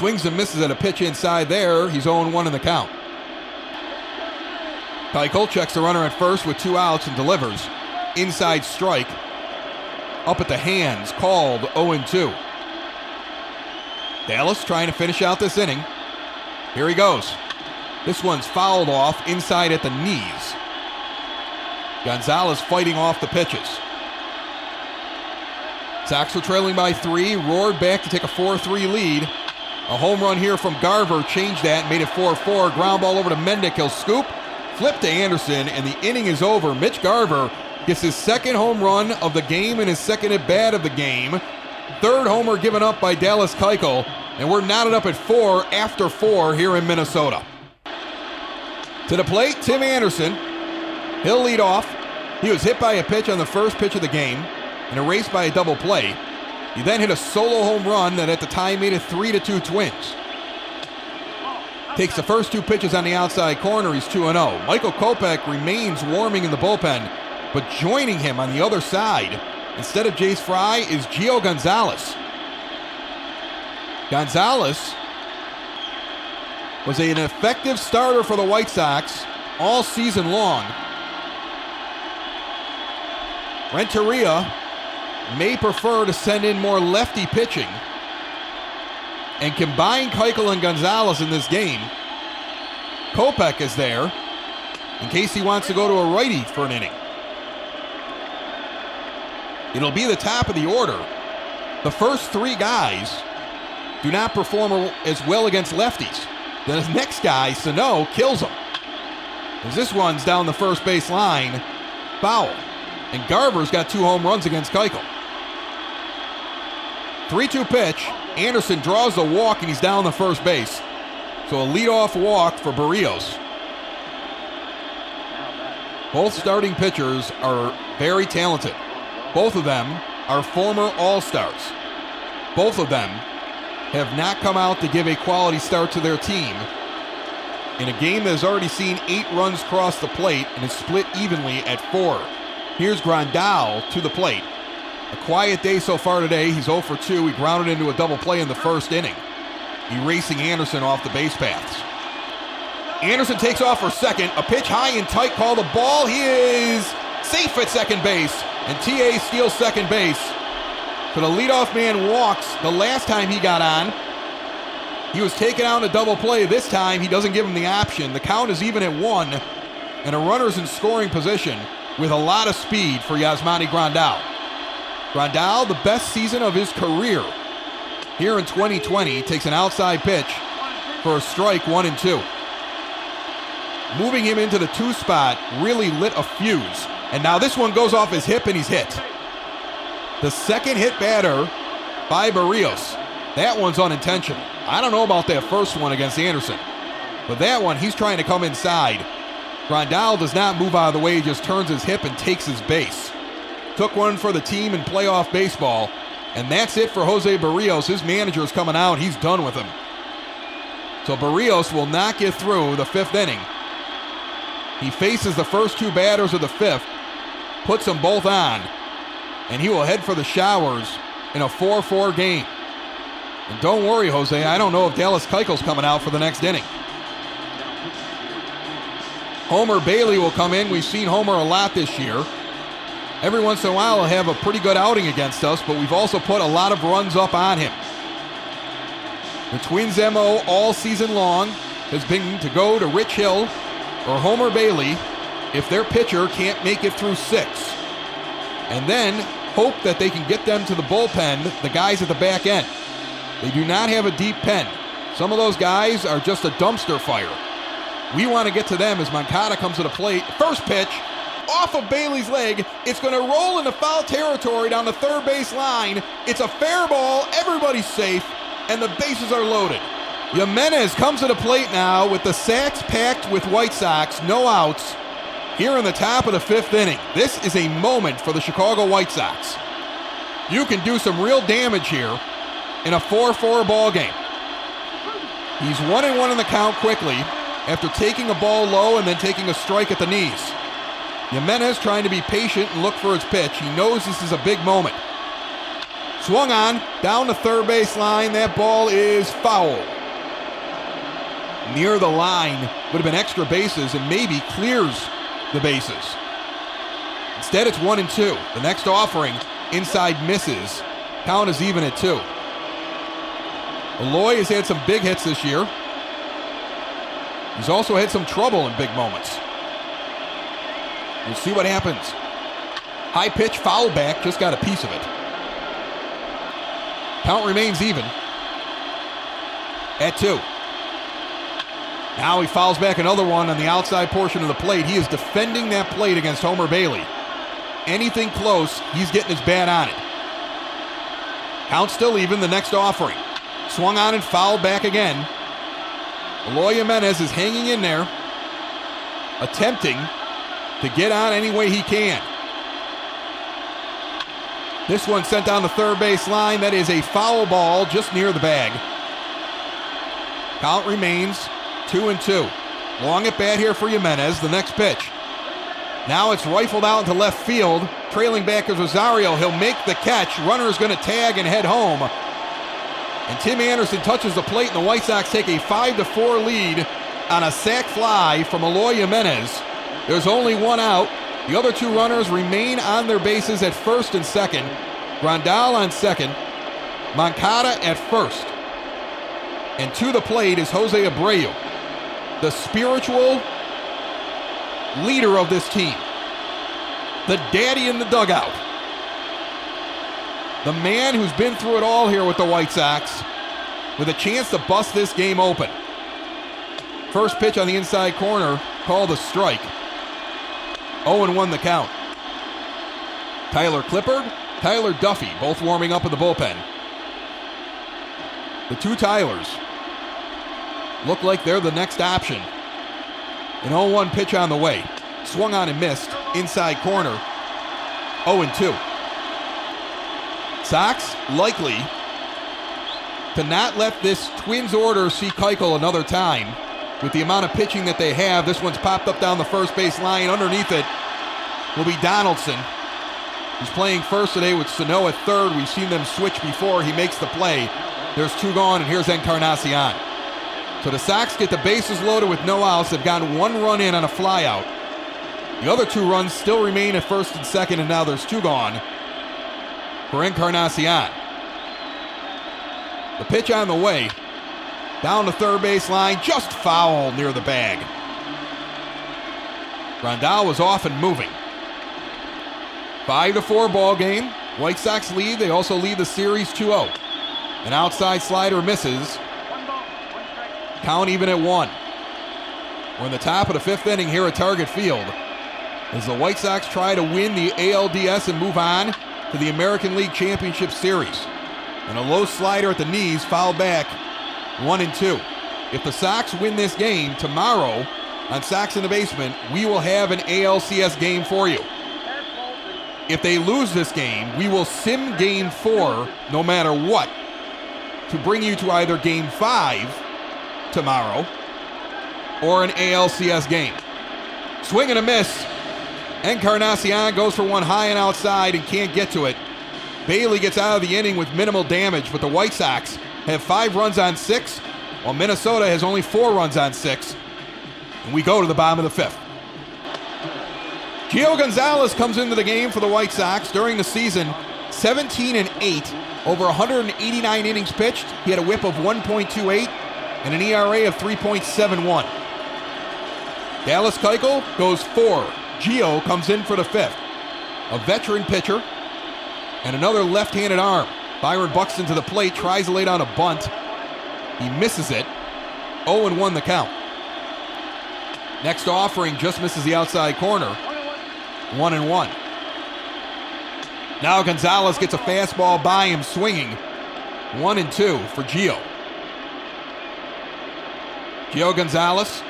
Swings and misses at a pitch inside there. He's 0 1 in the count. Keuchel checks the runner at first with two outs and delivers. Inside strike. Up at the hands, called 0 2. Dallas trying to finish out this inning. Here he goes. This one's fouled off inside at the knees. Gonzalez fighting off the pitches. Sox trailing by three, roared back to take a 4 3 lead. A home run here from Garver changed that, made it 4 4. Ground ball over to Mendick. He'll scoop, flip to Anderson, and the inning is over. Mitch Garver gets his second home run of the game and his second at bat of the game. Third homer given up by Dallas Keuchel, and we're knotted up at four after four here in Minnesota. To the plate, Tim Anderson. He'll lead off. He was hit by a pitch on the first pitch of the game and erased by a double play. He then hit a solo home run that at the time made it 3 to 2 Twins. Takes the first two pitches on the outside corner. He's 2 0. Michael Kopech remains warming in the bullpen, but joining him on the other side, instead of Jace Fry, is Gio Gonzalez. Gonzalez was an effective starter for the White Sox all season long. Renteria may prefer to send in more lefty pitching and combine Keuchel and Gonzalez in this game. Kopech is there in case he wants to go to a righty for an inning. It'll be the top of the order. The first three guys do not perform as well against lefties. The next guy, Sano, kills him. As this one's down the first base line, foul. And Garver's got two home runs against Keuchel. 3 2 pitch. Anderson draws the walk and he's down the first base. So a leadoff walk for Berrios. Both starting pitchers are very talented. Both of them are former All Stars. Both of them have not come out to give a quality start to their team in a game that has already seen eight runs cross the plate and is split evenly at four. Here's Grandal to the plate. A quiet day so far today. He's 0 for 2. He grounded into a double play in the first inning, erasing Anderson off the base paths. Anderson takes off for second. A pitch high and tight call the ball. He is safe at second base, and TA steals second base. So the leadoff man walks the last time he got on. He was taken out in a double play. This time he doesn't give him the option. The count is even at one, and a runner's in scoring position with a lot of speed for Yasmani Grandal. Grandal, the best season of his career here in 2020, takes an outside pitch for a strike, one and two. Moving him into the two spot really lit a fuse. And now this one goes off his hip and he's hit. The second hit batter by Berrios. That one's unintentional. I don't know about that first one against Anderson. But that one, he's trying to come inside. Grandal does not move out of the way, he just turns his hip and takes his base. Took one for the team in playoff baseball. And that's it for Jose Berrios. His manager is coming out. He's done with him. So Berrios will not get through the fifth inning. He faces the first two batters of the fifth, puts them both on, and he will head for the showers in a 4 4 game. And don't worry, Jose, I don't know if Dallas Keuchel's coming out for the next inning. Homer Bailey will come in. We've seen Homer a lot this year. Every once in a while, he'll have a pretty good outing against us, but we've also put a lot of runs up on him. The Twins' MO all season long has been to go to Rich Hill or Homer Bailey if their pitcher can't make it through six. And then hope that they can get them to the bullpen, the guys at the back end. They do not have a deep pen. Some of those guys are just a dumpster fire. We want to get to them as Moncada comes to the plate. First pitch, off of Bailey's leg. It's going to roll into foul territory down the third base line. It's a fair ball. Everybody's safe, and the bases are loaded. Jimenez comes to the plate now with the sacks packed with White Sox, no outs, here in the top of the fifth inning. This is a moment for the Chicago White Sox. You can do some real damage here in a 4 4 ball game. He's 1 and 1 in the count quickly after taking a ball low and then taking a strike at the knees. Jimenez trying to be patient and look for his pitch. He knows this is a big moment. Swung on, down the third base line. That ball is foul. Near the line would have been extra bases and maybe clears the bases. Instead, it's one and two. The next offering, inside misses. Count is even at two. Eloy has had some big hits this year. He's also had some trouble in big moments. We'll see what happens. High pitch, foul back, just got a piece of it. Count remains even at two. Now he fouls back another one on the outside portion of the plate. He is defending that plate against Homer Bailey. Anything close, he's getting his bat on it. Count still even, the next offering. Swung on and fouled back again. Eloy Jimenez is hanging in there, attempting to get on any way he can. This one sent down the third base line. That is a foul ball just near the bag. Count remains two and two. Long at bat here for Jimenez. The next pitch. Now it's rifled out into left field. Trailing back is Rosario. He'll make the catch. Runner is going to tag and head home. And Tim Anderson touches the plate, and the White Sox take a 5 to 4 lead on a sac fly from Eloy Jimenez. There's only one out. The other two runners remain on their bases at first and second. Grandal on second. Moncada at first. And to the plate is Jose Abreu, the spiritual leader of this team, the daddy in the dugout, the man who's been through it all here with the White Sox, with a chance to bust this game open. First pitch on the inside corner, called a strike. 0 1 the count. Tyler Clippard, Tyler Duffey, both warming up in the bullpen. The two Tylers look like they're the next option. An 0 1 pitch on the way. Swung on and missed. Inside corner. 0 2. Sox likely to not let this Twins order see Keuchel another time. With the amount of pitching that they have, this one's popped up down the first base line. Underneath it will be Donaldson. He's playing first today with Sano at third. We've seen them switch before. He makes the play. There's two gone, and here's Encarnacion. So the Sox get the bases loaded with no outs. They've gotten one run in on a flyout. The other two runs still remain at first and second, and now there's two gone for Encarnacion. The pitch on the way. Down the third base line, just foul near the bag. Grandal was off and moving. Five to four ball game. White Sox lead. They also lead the series 2-0. An outside slider misses. Count even at one. We're in the top of the fifth inning here at Target Field as the White Sox try to win the ALDS and move on to the American League Championship Series. And a low slider at the knees foul back one and two. If the Sox win this game tomorrow on Sox in the Basement, we will have an ALCS game for you. If they lose this game, we will sim game four no matter what to bring you to either game five tomorrow or an ALCS game. Swing and a miss. Encarnacion goes for one high and outside and can't get to it. Bailey gets out of the inning with minimal damage, but the White Sox have five runs on six, while Minnesota has only four runs on six. And we go to the bottom of the fifth. Gio Gonzalez comes into the game for the White Sox during the season, 17 and 8, over 189 innings pitched. He had a whip of 1.28 and an ERA of 3.71. Dallas Keuchel goes four. Gio comes in for the fifth. A veteran pitcher and another left-handed arm. Byron Buxton to the plate, tries to lay down a bunt. He misses it. 0 1 the count. Next offering just misses the outside corner. 1 and 1. Now Gonzalez gets a fastball by him swinging. 1 and 2 for Gio. Gio Gonzalez,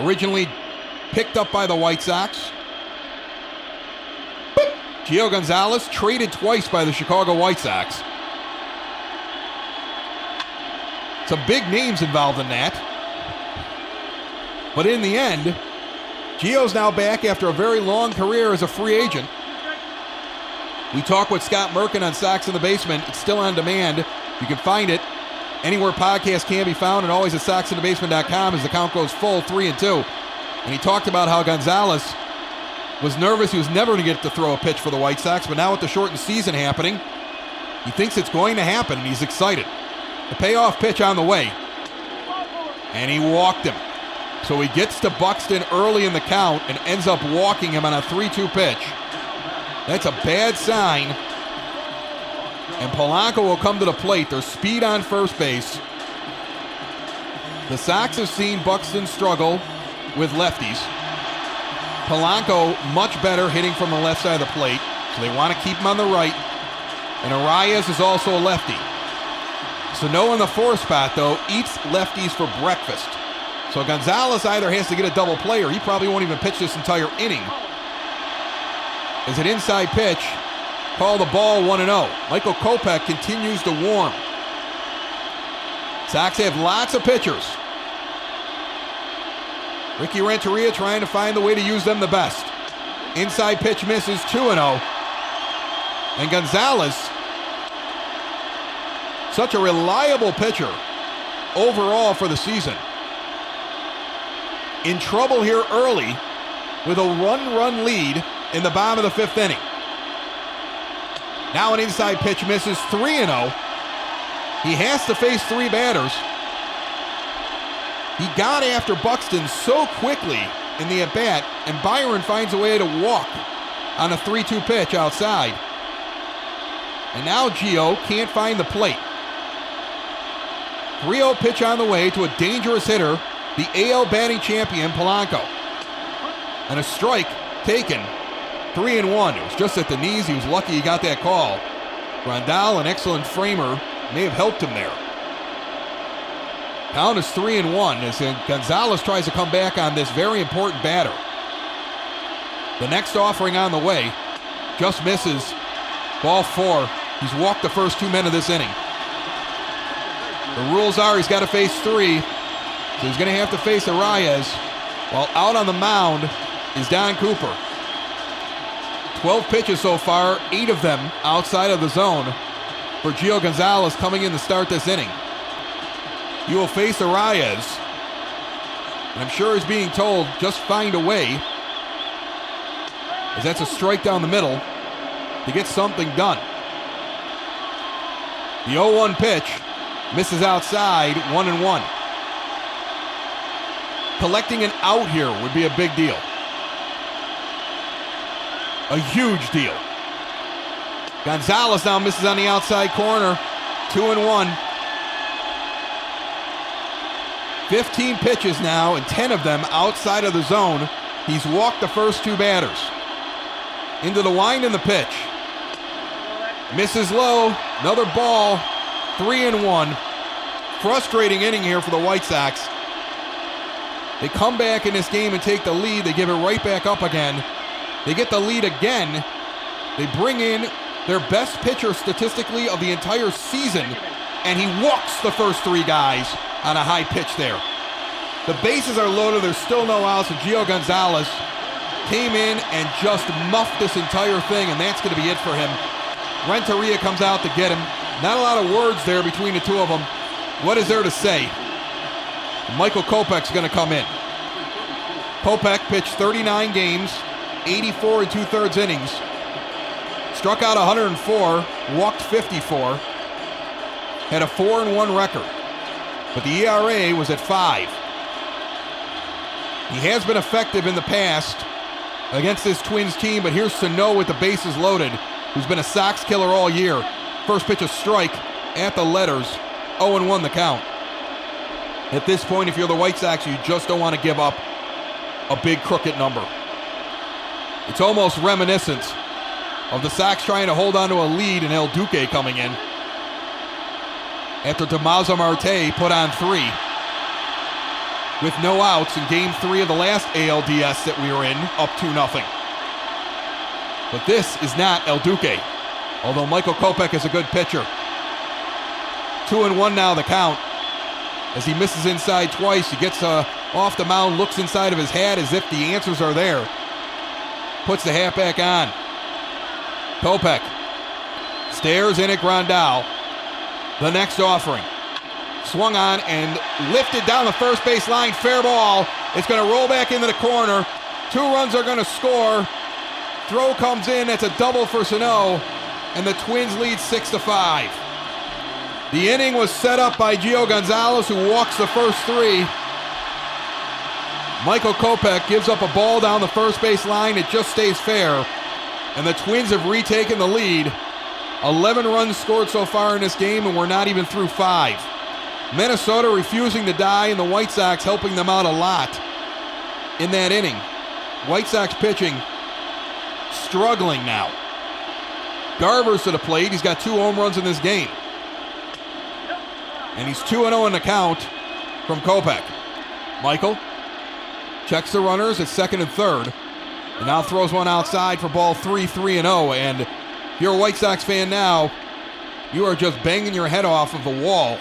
originally picked up by the White Sox. Gio Gonzalez traded twice by the Chicago White Sox. Some big names involved in that. But in the end, Gio's now back after a very long career as a free agent. We talk with Scott Merkin on Sox in the Basement. It's still on demand. You can find it anywhere podcasts can be found and always at soxinthebasement.com as the count goes full, three and two. And he talked about how Gonzalez was nervous. He was never going to get to throw a pitch for the White Sox, but now with the shortened season happening, he thinks it's going to happen and he's excited. The payoff pitch on the way. And he walked him. So he gets to Buxton early in the count and ends up walking him on a 3 2 pitch. That's a bad sign. And Polanco will come to the plate. There's speed on first base. The Sox have seen Buxton struggle with lefties. Polanco much better hitting from the left side of the plate, so they want to keep him on the right. And Arraez is also a lefty. Sano in the fourth spot, though, eats lefties for breakfast. So Gonzalez either has to get a double play or he probably won't even pitch this entire inning. As an inside pitch, call the ball 1 0. Michael Kopech continues to warm. Sox have lots of pitchers. Ricky Renteria trying to find the way to use them the best. Inside pitch misses 2 0. And Gonzalez, such a reliable pitcher overall for the season. In trouble here early with a one run lead in the bottom of the fifth inning. Now an inside pitch misses 3 0. He has to face three batters. He got after Buxton so quickly in the at bat, and Byron finds a way to walk on a 3 2 pitch outside. And now Gio can't find the plate. 3 0 pitch on the way to a dangerous hitter, the AL batting champion Polanco. And a strike taken. 3 and 1. It was just at the knees. He was lucky he got that call. Grandal, an excellent framer, may have helped him there. Count is three and one as Gonzalez tries to come back on this very important batter. The next offering on the way just misses. Ball four. He's walked the first two men of this inning. The rules are he's got to face three, so he's going to have to face Arraez. While out on the mound is Don Cooper. 12 pitches so far, eight of them outside of the zone for Gio Gonzalez coming in to start this inning. You will face. And I'm sure he's being told, just find a way. As that's a strike down the middle to get something done. The 0 1 pitch misses outside, 1 and 1. Collecting an out here would be a big deal. A huge deal. Gonzalez now misses on the outside corner, 2 and 1. 15 pitches now, and 10 of them outside of the zone. He's walked the first two batters. Into the wind and the pitch. Misses low. Another ball. Three and one. Frustrating inning here for the White Sox. They come back in this game and take the lead. They give it right back up again. They get the lead again. They bring in their best pitcher statistically of the entire season, and he walks the first three guys on a high pitch there. The bases are loaded. There's still no outs. And Gio Gonzalez came in and just muffed this entire thing, and that's going to be it for him. Renteria comes out to get him. Not a lot of words there between the two of them. What is there to say? Michael Kopech's going to come in. Kopech pitched 39 games, 84 and two thirds innings, struck out 104, walked 54, had a 4 and 1 record. But the ERA was at 5. He has been effective in the past against this Twins team, but here's Sano with the bases loaded, who's been a Sox killer all year. First pitch a strike at the letters, 0 1 the count. At this point, if you're the White Sox, you just don't want to give up a big crooked number. It's almost reminiscent of the Sox trying to hold on to a lead and El Duque coming in after Damaso Marte put on three with no outs in game three of the last ALDS that we were in, up 2 nothing. But this is not El Duque, although Michael Kopech is a good pitcher. Two and one now, the count. As he misses inside twice, he gets uh, off the mound, looks inside of his hat as if the answers are there. Puts the hat back on. Kopech stares in at Grandal. The next offering. Swung on and lifted down the first base line. Fair ball. It's going to roll back into the corner. Two runs are going to score. Throw comes in. It's a double for Sano. And the Twins lead 6 to 5. The inning was set up by Gio Gonzalez, who walks the first three. Michael Kopech gives up a ball down the first base line. It just stays fair. And the Twins have retaken the lead. 11 runs scored so far in this game, and we're not even through five. Minnesota refusing to die, and the White Sox helping them out a lot in that inning. White Sox pitching struggling now. Garver's to the plate. He's got two home runs in this game. And he's 2 0 in the count from Kopech. Michael checks the runners at second and third. And now throws one outside for ball 3 3 and 0. And if you're a White Sox fan now, you are just banging your head off of the wall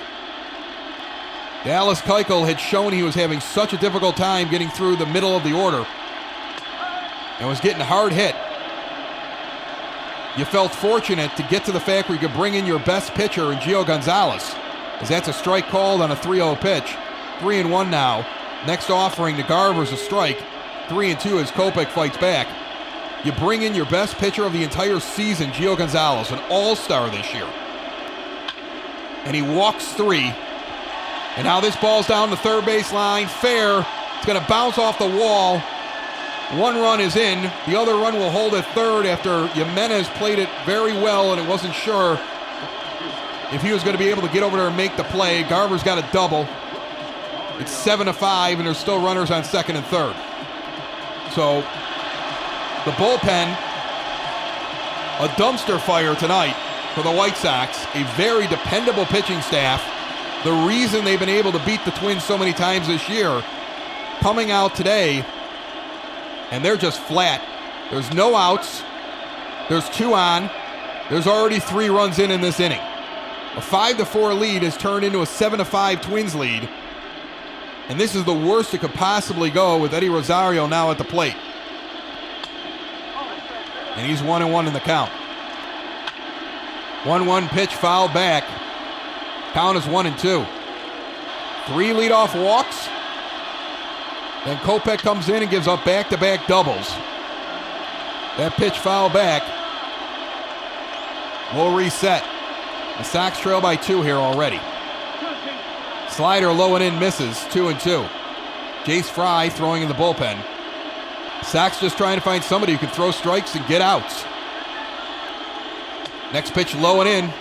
Dallas Keuchel had shown he was having such a difficult time getting through the middle of the order and was getting hard hit. You felt fortunate to get to the fact where you could bring in your best pitcher in Gio Gonzalez, as that's a strike called on a 3 0 pitch. 3 and 1 now. Next offering to Garver's a strike. 3 and 2 as Kopech fights back. You bring in your best pitcher of the entire season, Gio Gonzalez, an all star this year. And he walks three and now this ball's down the third base line. Fair. It's going to bounce off the wall. One run is in. The other run will hold at third after Jimenez played it very well and it wasn't sure if he was going to be able to get over there and make the play. Garver's got a double. It's seven to five, and there's still runners on second and third. So the bullpen, a dumpster fire tonight for the White Sox. A very dependable pitching staff the reason they've been able to beat the Twins so many times this year, coming out today, and they're just flat. There's no outs. There's two on. There's already three runs in in this inning. A five to four lead has turned into a seven to five Twins lead, and this is the worst it could possibly go with Eddie Rosario now at the plate. And he's one and one in the count. One one pitch foul back. Count is one and two. Three leadoff walks. Then Kopech comes in and gives up back to back doubles. That pitch foul back. We'll reset. The Sox trail by two here already. Slider low and in misses, two and two. Jace Fry throwing in the bullpen. Sox just trying to find somebody who can throw strikes and get outs. Next pitch low and in.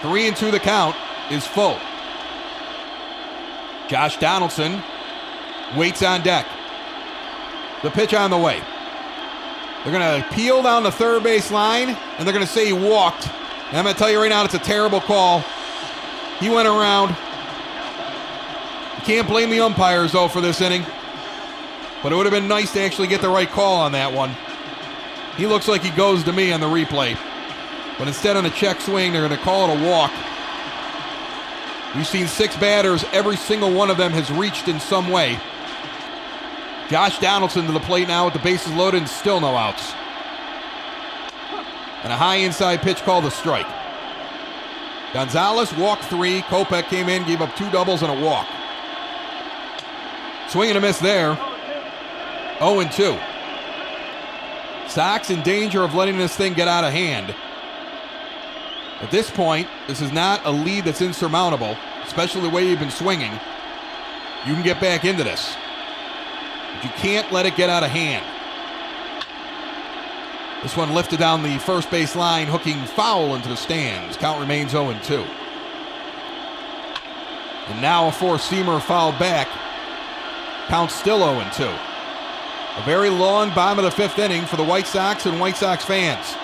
Three and two the count is full. Josh Donaldson waits on deck. The pitch on the way. They're going to peel down the third base line, and they're going to say he walked. And I'm going to tell you right now, it's a terrible call. He went around. You can't blame the umpires, though, for this inning. But it would have been nice to actually get the right call on that one. He looks like he goes to me on the replay. But instead, on a check swing, they're going to call it a walk. We've seen six batters. Every single one of them has reached in some way. Josh Donaldson to the plate now with the bases loaded and still no outs. And a high inside pitch called a strike. Gonzalez walked three. Kopech came in, gave up two doubles and a walk. Swing and a miss there. 0 and 2. Sox in danger of letting this thing get out of hand. At this point, this is not a lead that's insurmountable, especially the way you've been swinging. You can get back into this. But you can't let it get out of hand. This one lifted down the first base line, hooking foul into the stands. Count remains 0 2. And now a four seamer foul back. Count still 0 2. A very long bottom of the fifth inning for the White Sox and White Sox fans.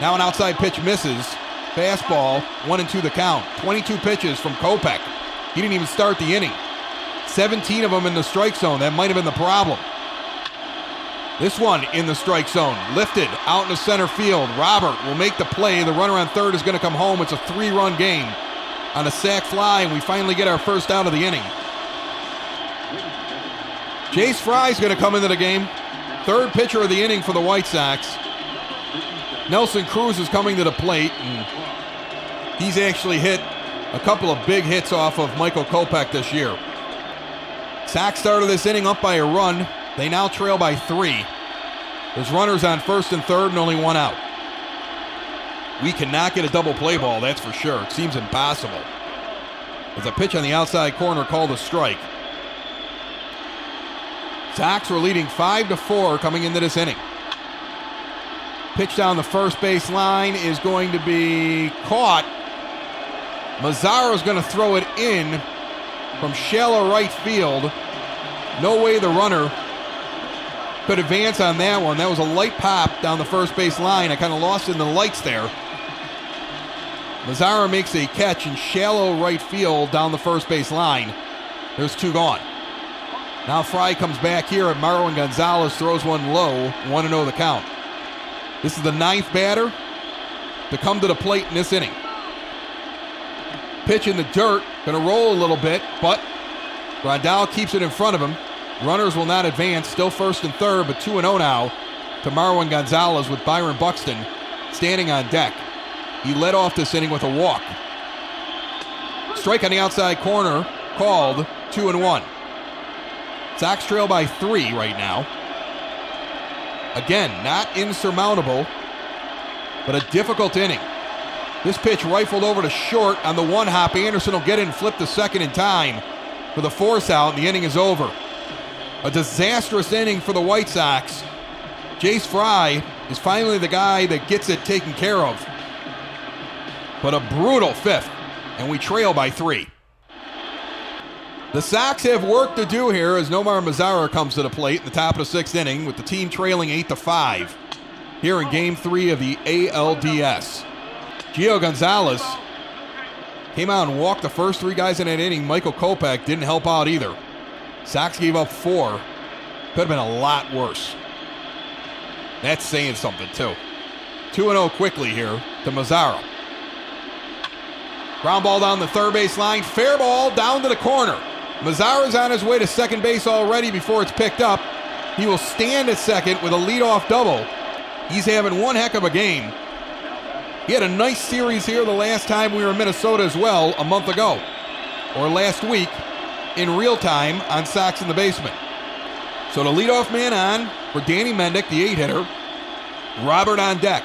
Now an outside pitch misses. Fastball, one and two the count. 22 pitches from Kopech. He didn't even start the inning. 17 of them in the strike zone. That might have been the problem. This one in the strike zone. Lifted out in the center field. Robert will make the play. The runner on third is going to come home. It's a three run game on a sac fly, and we finally get our first out of the inning. Jace Fry is going to come into the game. Third pitcher of the inning for the White Sox. Nelson Cruz is coming to the plate, and he's actually hit a couple of big hits off of Michael Kopech this year. Sox started this inning up by a run. They now trail by three. There's runners on first and third and only one out. We cannot get a double play ball, that's for sure. It seems impossible. As a pitch on the outside corner called a strike. Sox were leading 5 to 4 coming into this inning. Pitch down the first base line is going to be caught. Mazara is going to throw it in from shallow right field. No way the runner could advance on that one. That was a light pop down the first base line. I kind of lost in the lights there. Mazara makes a catch in shallow right field down the first base line. There's two gone. Now Fry comes back here at Marwin Gonzalez, throws one low, 1 0 the count. This is the ninth batter to come to the plate in this inning. Pitch in the dirt, going to roll a little bit, but Grandal keeps it in front of him. Runners will not advance, still first and third, but 2 0 now to Marwin Gonzalez with Byron Buxton standing on deck. He led off this inning with a walk. Strike on the outside corner, called 2 and 1. Sox trail by three right now. Again, not insurmountable, but a difficult inning. This pitch rifled over to short on the one hop. Anderson will get in, flip the second in time for the force out, and the inning is over. A disastrous inning for the White Sox. Jace Fry is finally the guy that gets it taken care of. But a brutal fifth, and we trail by three. The Sox have work to do here as Nomar Mazara comes to the plate in the top of the sixth inning with the team trailing 8 to 5 here in game three of the ALDS. Gio Gonzalez came out and walked the first three guys in that inning. Michael Kopech didn't help out either. Sox gave up four. Could have been a lot worse. That's saying something, too. 2 0 quickly here to Mazara. Ground ball down the third base line. Fair ball down to the corner. Mazara's on his way to second base already before it's picked up. He will stand at second with a leadoff double. He's having one heck of a game. He had a nice series here the last time we were in Minnesota as well, a month ago, or last week, in real time on Sox in the Basement. So the leadoff man on for Danny Mendick, the eight hitter. Robert on deck.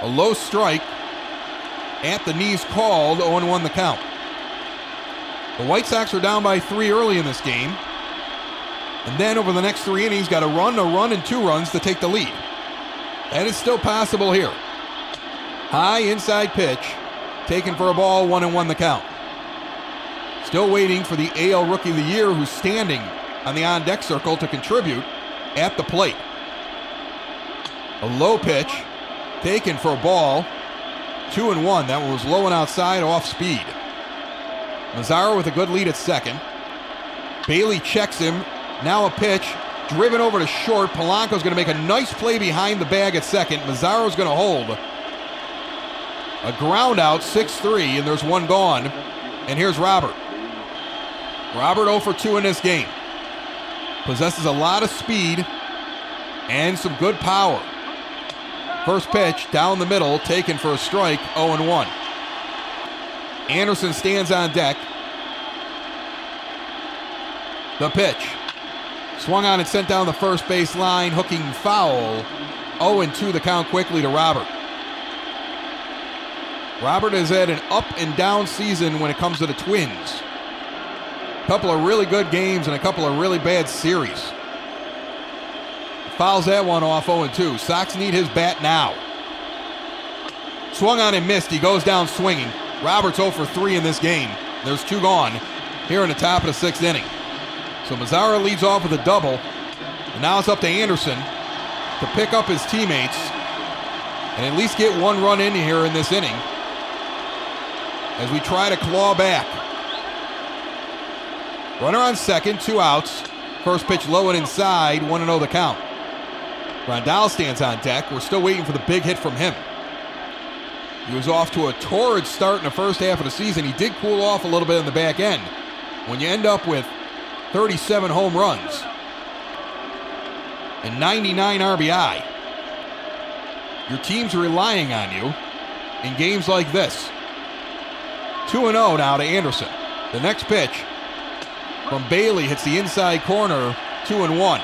A low strike at the knees called, 0 1 the count. The White Sox are down by three early in this game. And then over the next three innings, got a run, a run, and two runs to take the lead. That is still possible here. High inside pitch, taken for a ball, one and one the count. Still waiting for the AL Rookie of the Year who's standing on the on deck circle to contribute at the plate. A low pitch, taken for a ball, two and one. That one was low and outside, off speed. Mazara with a good lead at second. Bailey checks him. Now a pitch. Driven over to short. Polanco's going to make a nice play behind the bag at second. Mazara's going to hold. A ground out, 6 3, and there's one gone. And here's Robert. Robert 0 for 2 in this game. Possesses a lot of speed and some good power. First pitch down the middle, taken for a strike, 0 1. Anderson stands on deck. The pitch. Swung on and sent down the first base line, hooking foul. 0 2 the count quickly to Robert. Robert has had an up and down season when it comes to the Twins. A couple of really good games and a couple of really bad series. Fouls that one off 0 2. Sox need his bat now. Swung on and missed. He goes down swinging. Roberts 0 for 3 in this game. There's two gone here in the top of the sixth inning. So Mazara leads off with a double. And now it's up to Anderson to pick up his teammates and at least get one run in here in this inning as we try to claw back. Runner on second, two outs. First pitch low and inside, 1 0 the count. Grandal stands on deck. We're still waiting for the big hit from him. He was off to a torrid start in the first half of the season. He did cool off a little bit in the back end. When you end up with 37 home runs and 99 RBI, your team's relying on you in games like this. 2 0 now to Anderson. The next pitch from Bailey hits the inside corner, 2 and 1.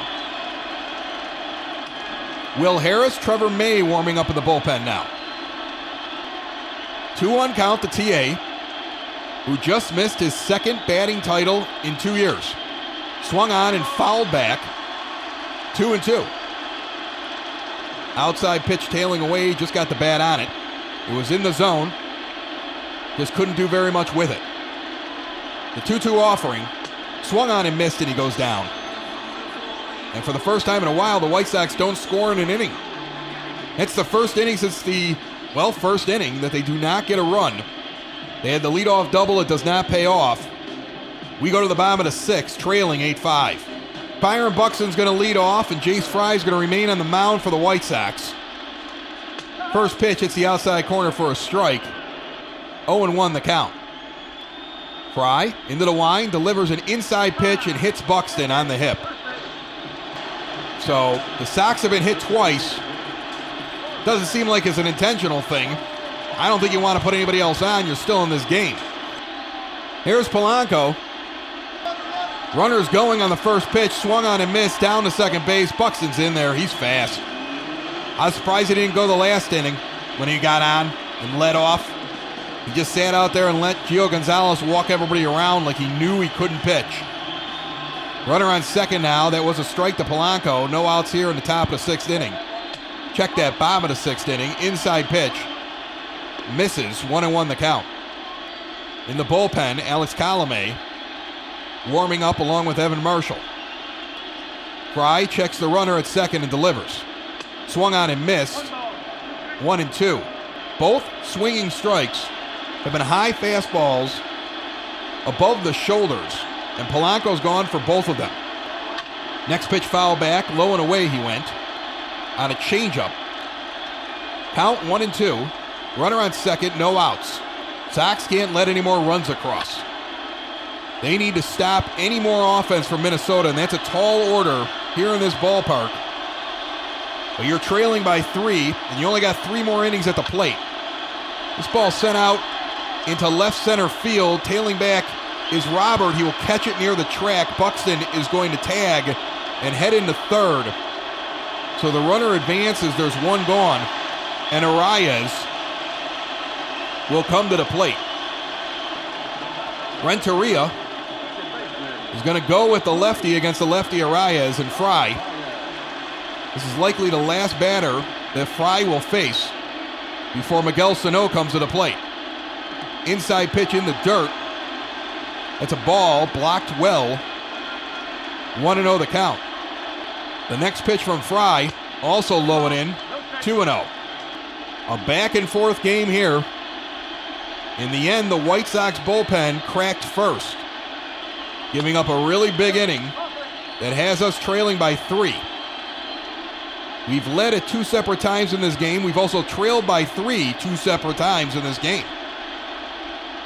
Will Harris, Trevor May warming up in the bullpen now. 2 1 count to TA, who just missed his second batting title in two years. Swung on and fouled back, 2 and 2. Outside pitch tailing away, just got the bat on it. It was in the zone, just couldn't do very much with it. The 2 2 offering swung on and missed, and he goes down. And for the first time in a while, the White Sox don't score in an inning. It's the first inning since the, well, first inning that they do not get a run. They had the leadoff double, it does not pay off. We go to the bottom of the sixth, trailing 8 5. Byron Buxton's going to lead off, and Jace Fry is going to remain on the mound for the White Sox. First pitch hits the outside corner for a strike. 0 1 the count. Fry into the line, delivers an inside pitch and hits Buxton on the hip. So the Sox have been hit twice. Doesn't seem like it's an intentional thing. I don't think you want to put anybody else on. You're still in this game. Here's Polanco. Runners going on the first pitch, swung on and missed down to second base. Buxton's in there. He's fast. I was surprised he didn't go the last inning when he got on and led off. He just sat out there and let Gio Gonzalez walk everybody around like he knew he couldn't pitch. Runner on second now. That was a strike to Polanco. No outs here in the top of the sixth inning. Check that bottom of the sixth inning. Inside pitch. Misses. One and one the count. In the bullpen, Alex Colome warming up along with Evan Marshall. Fry checks the runner at second and delivers. Swung on and missed. One and two. Both swinging strikes have been high fastballs above the shoulders, and Polanco's gone for both of them. Next pitch foul back, low and away he went on a changeup. Count one and two. Runner on second, no outs. Sox can't let any more runs across. They need to stop any more offense from Minnesota, and that's a tall order here in this ballpark. But you're trailing by three, and you only got three more innings at the plate. This ball sent out into left center field. Tailing back is Robert. He will catch it near the track. Buxton is going to tag and head into third. So the runner advances. There's one gone. And Arraez will come to the plate. Renteria is going to go with the lefty against the lefty Arraez and Fry. This is likely the last batter that Fry will face before Miguel Sano comes to the plate. Inside pitch in the dirt. It's a ball blocked well. 1 0 the count. The next pitch from Fry, also low and in, 2 0. A back and forth game here. In the end, the White Sox bullpen cracked first, giving up a really big inning that has us trailing by three. We've led at two separate times in this game. We've also trailed by three two separate times in this game.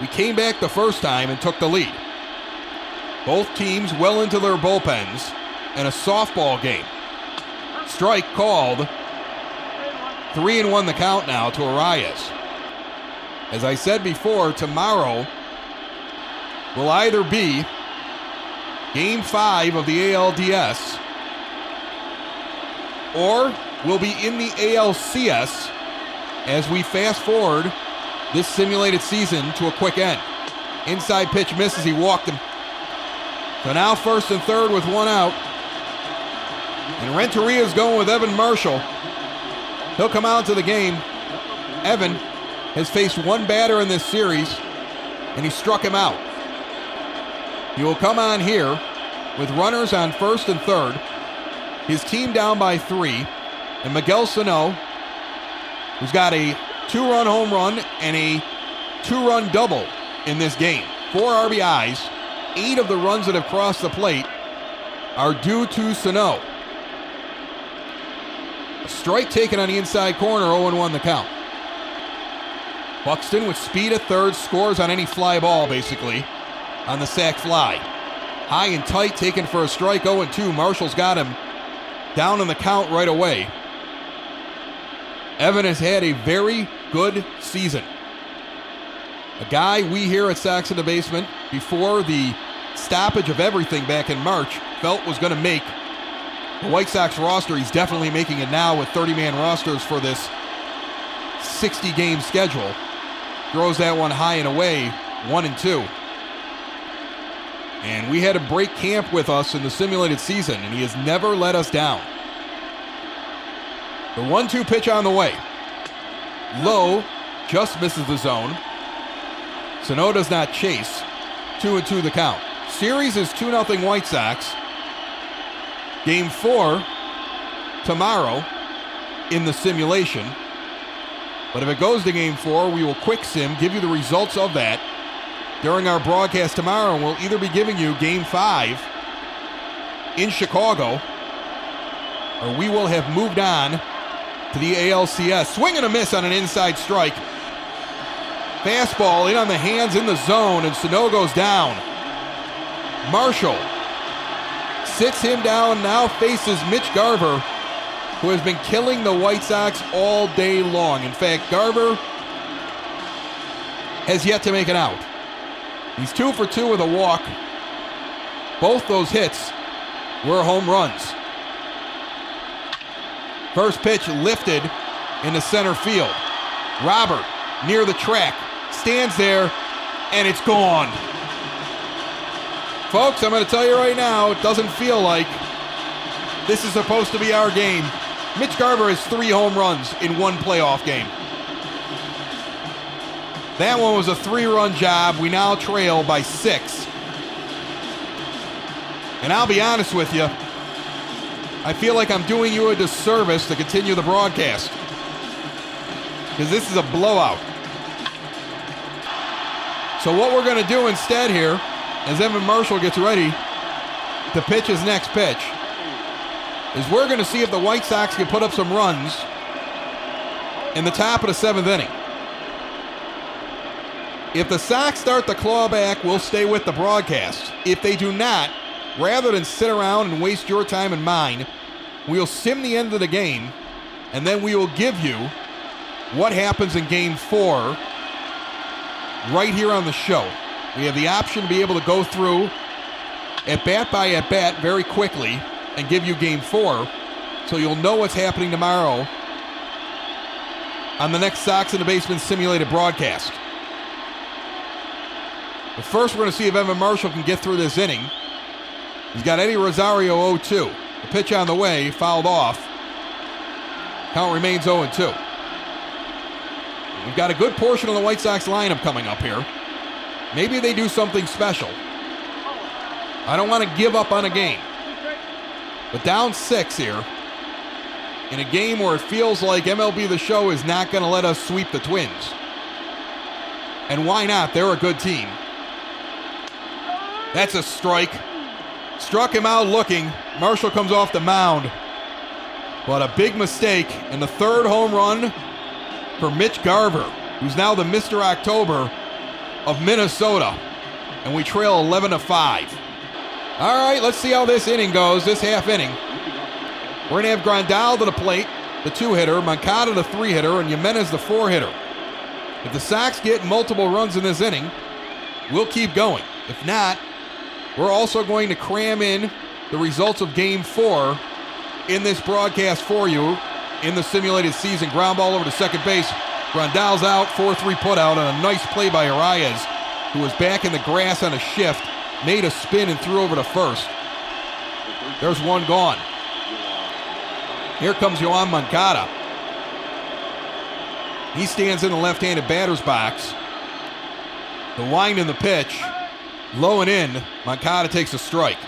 We came back the first time and took the lead. Both teams well into their bullpens and a softball game. Strike called. Three and one the count now to Arraez. As I said before, tomorrow will either be game five of the ALDS, or will be in the ALCS as we fast forward this simulated season to a quick end. Inside pitch misses, he walked him. So now first and third with one out. And Renteria's going with Evan Marshall. He'll come out to the game. Evan has faced one batter in this series, and he struck him out. He will come on here with runners on first and third. His team down by three. And Miguel Sano, who's got a two run home run and a two run double in this game. Four RBIs, eight of the runs that have crossed the plate are due to Sano. Strike taken on the inside corner, 0 1 the count. Buxton with speed at third scores on any fly ball, basically, on the sac fly. High and tight, taken for a strike, 0 2. Marshall's got him down in the count right away. Evan has had a very good season. A guy we here at Sox in the Basement, before the stoppage of everything back in March, felt was going to make the White Sox roster. He's definitely making it now with 30 man rosters for this 60 game schedule. Throws that one high and away, one and two. And we had a break camp with us in the simulated season, and he has never let us down. The one two pitch on the way. Low just misses the zone. Sano does not chase. Two and two the count. Series is 2 0 White Sox. Game four tomorrow in the simulation. But if it goes to game four, we will quick sim, give you the results of that during our broadcast tomorrow. And we'll either be giving you game five in Chicago, or we will have moved on to the ALCS. Swing and a miss on an inside strike. Fastball in on the hands in the zone, and Sano goes down. Marshall sits him down, now faces Mitch Garver, who has been killing the White Sox all day long. In fact, Garver has yet to make an out. He's two for two with a walk. Both those hits were home runs. First pitch lifted into center field. Robert near the track stands there and it's gone. Folks, I'm going to tell you right now, it doesn't feel like this is supposed to be our game. Mitch Garver has three home runs in one playoff game. That one was a three run job. We now trail by six. And I'll be honest with you, I feel like I'm doing you a disservice to continue the broadcast. Because this is a blowout. So, what we're going to do instead here, as Evan Marshall gets ready to pitch his next pitch, is we're going to see if the White Sox can put up some runs in the top of the seventh inning. If the Sox start the claw back, we'll stay with the broadcast. If they do not, rather than sit around and waste your time and mine, we'll sim the end of the game, and then we will give you what happens in game four right here on the show. We have the option to be able to go through at bat by at bat very quickly and give you game four so you'll know what's happening tomorrow on the next Sox in the Basement simulated broadcast. But first, we're going to see if Evan Marshall can get through this inning. He's got Eddie Rosario 0 2. The pitch on the way, fouled off. Count remains 0 2. We've got a good portion of the White Sox lineup coming up here. Maybe they do something special. I don't want to give up on a game. But down six here, in a game where it feels like MLB The Show is not going to let us sweep the Twins. And why not? They're a good team. That's a strike. Struck him out looking. Marshall comes off the mound. But a big mistake. And the third home run for Mitch Garver, who's now the Mr. October of Minnesota. And we trail 11 to 5. All right, let's see how this inning goes, this half inning. We're going to have Grandal to the plate, the two hitter, Moncada the three hitter, and Jimenez the four hitter. If the Sox get multiple runs in this inning, we'll keep going. If not, We're also going to cram in the results of game four in this broadcast for you in the simulated season. Ground ball over to second base. Grandal's out, 4 3 put out on a nice play by Arraez, who was back in the grass on a shift, made a spin and threw over to first. There's one gone. Here comes Yoan Moncada. He stands in the left handed batter's box. The wind in the pitch. Low and in. Moncada takes a strike.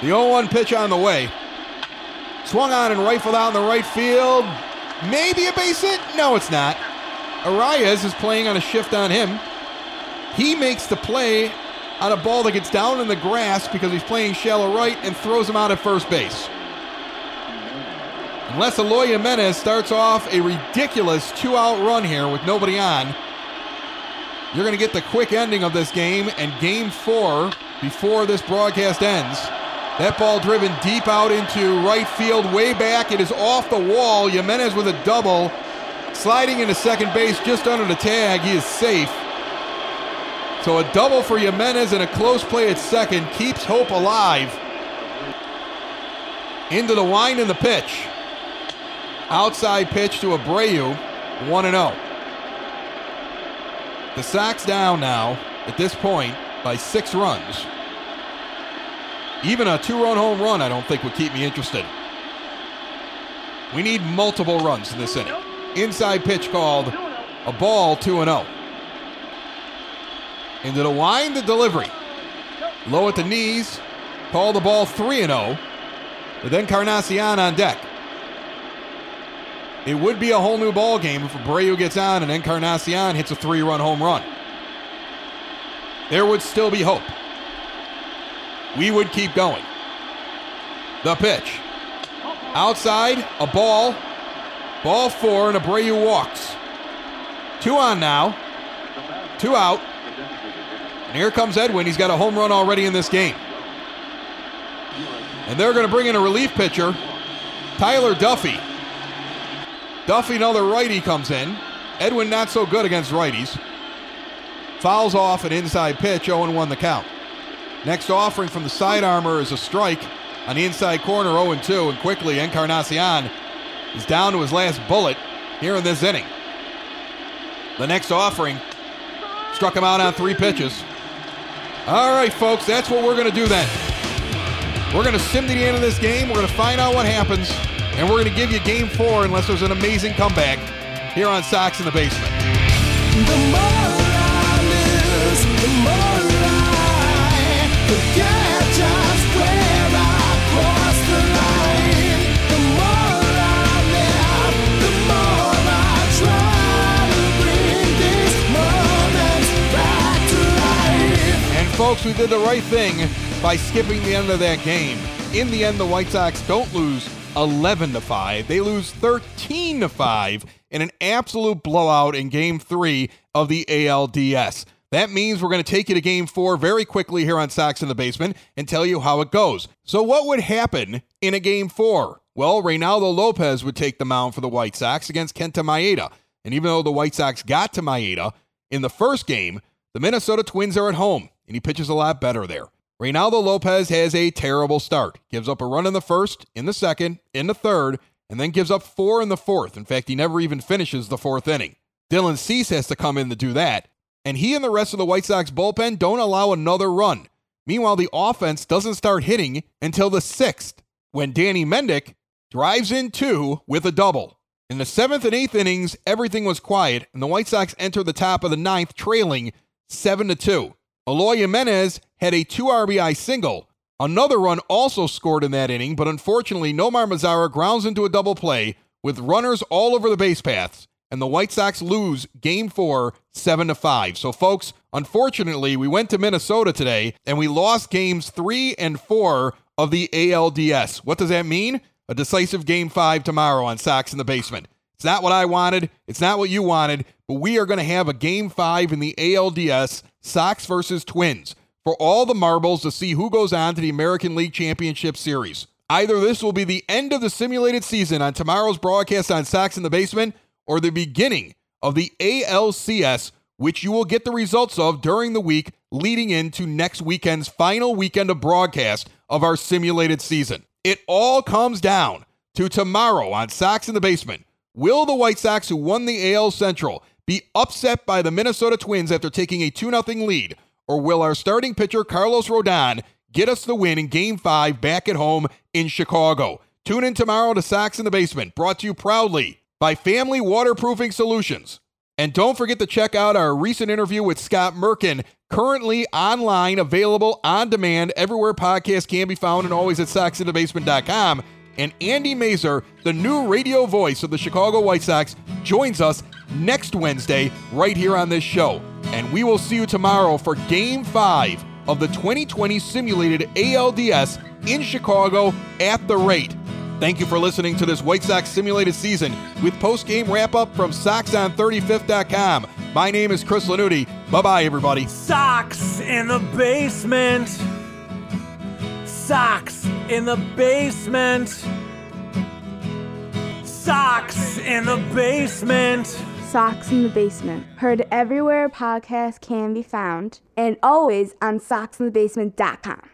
The 0 1 pitch on the way. Swung on and rifled out in the right field. Maybe a base hit? No, it's not. Arraez is playing on a shift on him. He makes the play on a ball that gets down in the grass because he's playing shallow right and throws him out at first base. Unless Eloy Jimenez starts off a ridiculous two out run here with nobody on, you're going to get the quick ending of this game and game four before this broadcast ends. That ball driven deep out into right field, way back. It is off the wall. Jimenez with a double, sliding into second base just under the tag. He is safe. So a double for Jimenez and a close play at second keeps hope alive. Into the wind and the pitch. Outside pitch to Abreu, 1 0. The Sox down now at this point by six runs. Even a two run home run, I don't think, would keep me interested. We need multiple runs in this inning. Inside pitch called a ball 2 0. Into the wind, the delivery. Low at the knees, call the ball 3 0. But then Encarnacion on deck. It would be a whole new ball game if Abreu gets on and Encarnacion hits a three run home run. There would still be hope we would keep going. The pitch. Outside, a ball. Ball four, and Abreu walks. Two on now. Two out. And here comes Edwin. He's got a home run already in this game. And they're going to bring in a relief pitcher, Tyler Duffey. Duffey, another righty, comes in. Edwin not so good against righties. Fouls off an inside pitch, 0 1 the count. Next offering from the side armor is a strike on the inside corner, 0 2. And quickly, Encarnacion is down to his last bullet here in this inning. The next offering struck him out on three pitches. All right, folks, that's what we're going to do then. We're going to sim to the end of this game. We're going to find out what happens, and we're going to give you game four unless there's an amazing comeback here on Sox in the Basement. Folks, we did the right thing by skipping the end of that game. In the end, the White Sox don't lose 11 to 5. They lose 13 to 5 in an absolute blowout in game 3 of the ALDS. That means we're going to take you to game 4 very quickly here on Sox in the Basement and tell you how it goes. So what would happen in a game 4? Well, Reynaldo Lopez would take the mound for the White Sox against Kenta Maeda. And even though the White Sox got to Maeda in the first game, the Minnesota Twins are at home and he pitches a lot better there. Reynaldo Lopez has a terrible start. Gives up a run in the first, in the second, in the third, and then gives up four in the fourth. In fact, he never even finishes the fourth inning. Dylan Cease has to come in to do that, and he and the rest of the White Sox bullpen don't allow another run. Meanwhile, the offense doesn't start hitting until the sixth, when Danny Mendick drives in two with a double. In the seventh and eighth innings, everything was quiet, and the White Sox enter the top of the ninth, trailing seven to two. Eloy Jimenez had a two RBI single. Another run also scored in that inning, but unfortunately, Nomar Mazara grounds into a double play with runners all over the base paths, and the White Sox lose game four, 7 to 5. So, folks, unfortunately, we went to Minnesota today and we lost games three and four of the ALDS. What does that mean? A decisive game five tomorrow on Sox in the Basement. It's not what I wanted. It's not what you wanted, but we are going to have a game five in the ALDS Sox versus Twins for all the marbles to see who goes on to the American League Championship Series. Either this will be the end of the simulated season on tomorrow's broadcast on Sox in the Basement or the beginning of the ALCS which you will get the results of during the week leading into next weekend's final weekend of broadcast of our simulated season. It all comes down to tomorrow on Sox in the Basement. Will the White Sox, who won the AL Central, be upset by the Minnesota Twins after taking a 2 0 lead? Or will our starting pitcher, Carlos Rodon, get us the win in Game 5 back at home in Chicago? Tune in tomorrow to Sox in the Basement, brought to you proudly by Family Waterproofing Solutions. And don't forget to check out our recent interview with Scott Merkin, currently online, available on demand everywhere podcasts can be found and always at soxinthebasement.com. And Andy Masur, the new radio voice of the Chicago White Sox, joins us next Wednesday right here on this show. And we will see you tomorrow for Game 5 of the 2020 simulated ALDS in Chicago at the rate. Thank you for listening to this White Sox simulated season with post game wrap up from SoxOn35th.com. My name is Chris Lanuti. Bye bye, everybody. Sox in the basement. Sox in the basement. Sox in the basement. Sox in the Basement. Heard everywhere podcasts can be found and always on soxinthebasement.com.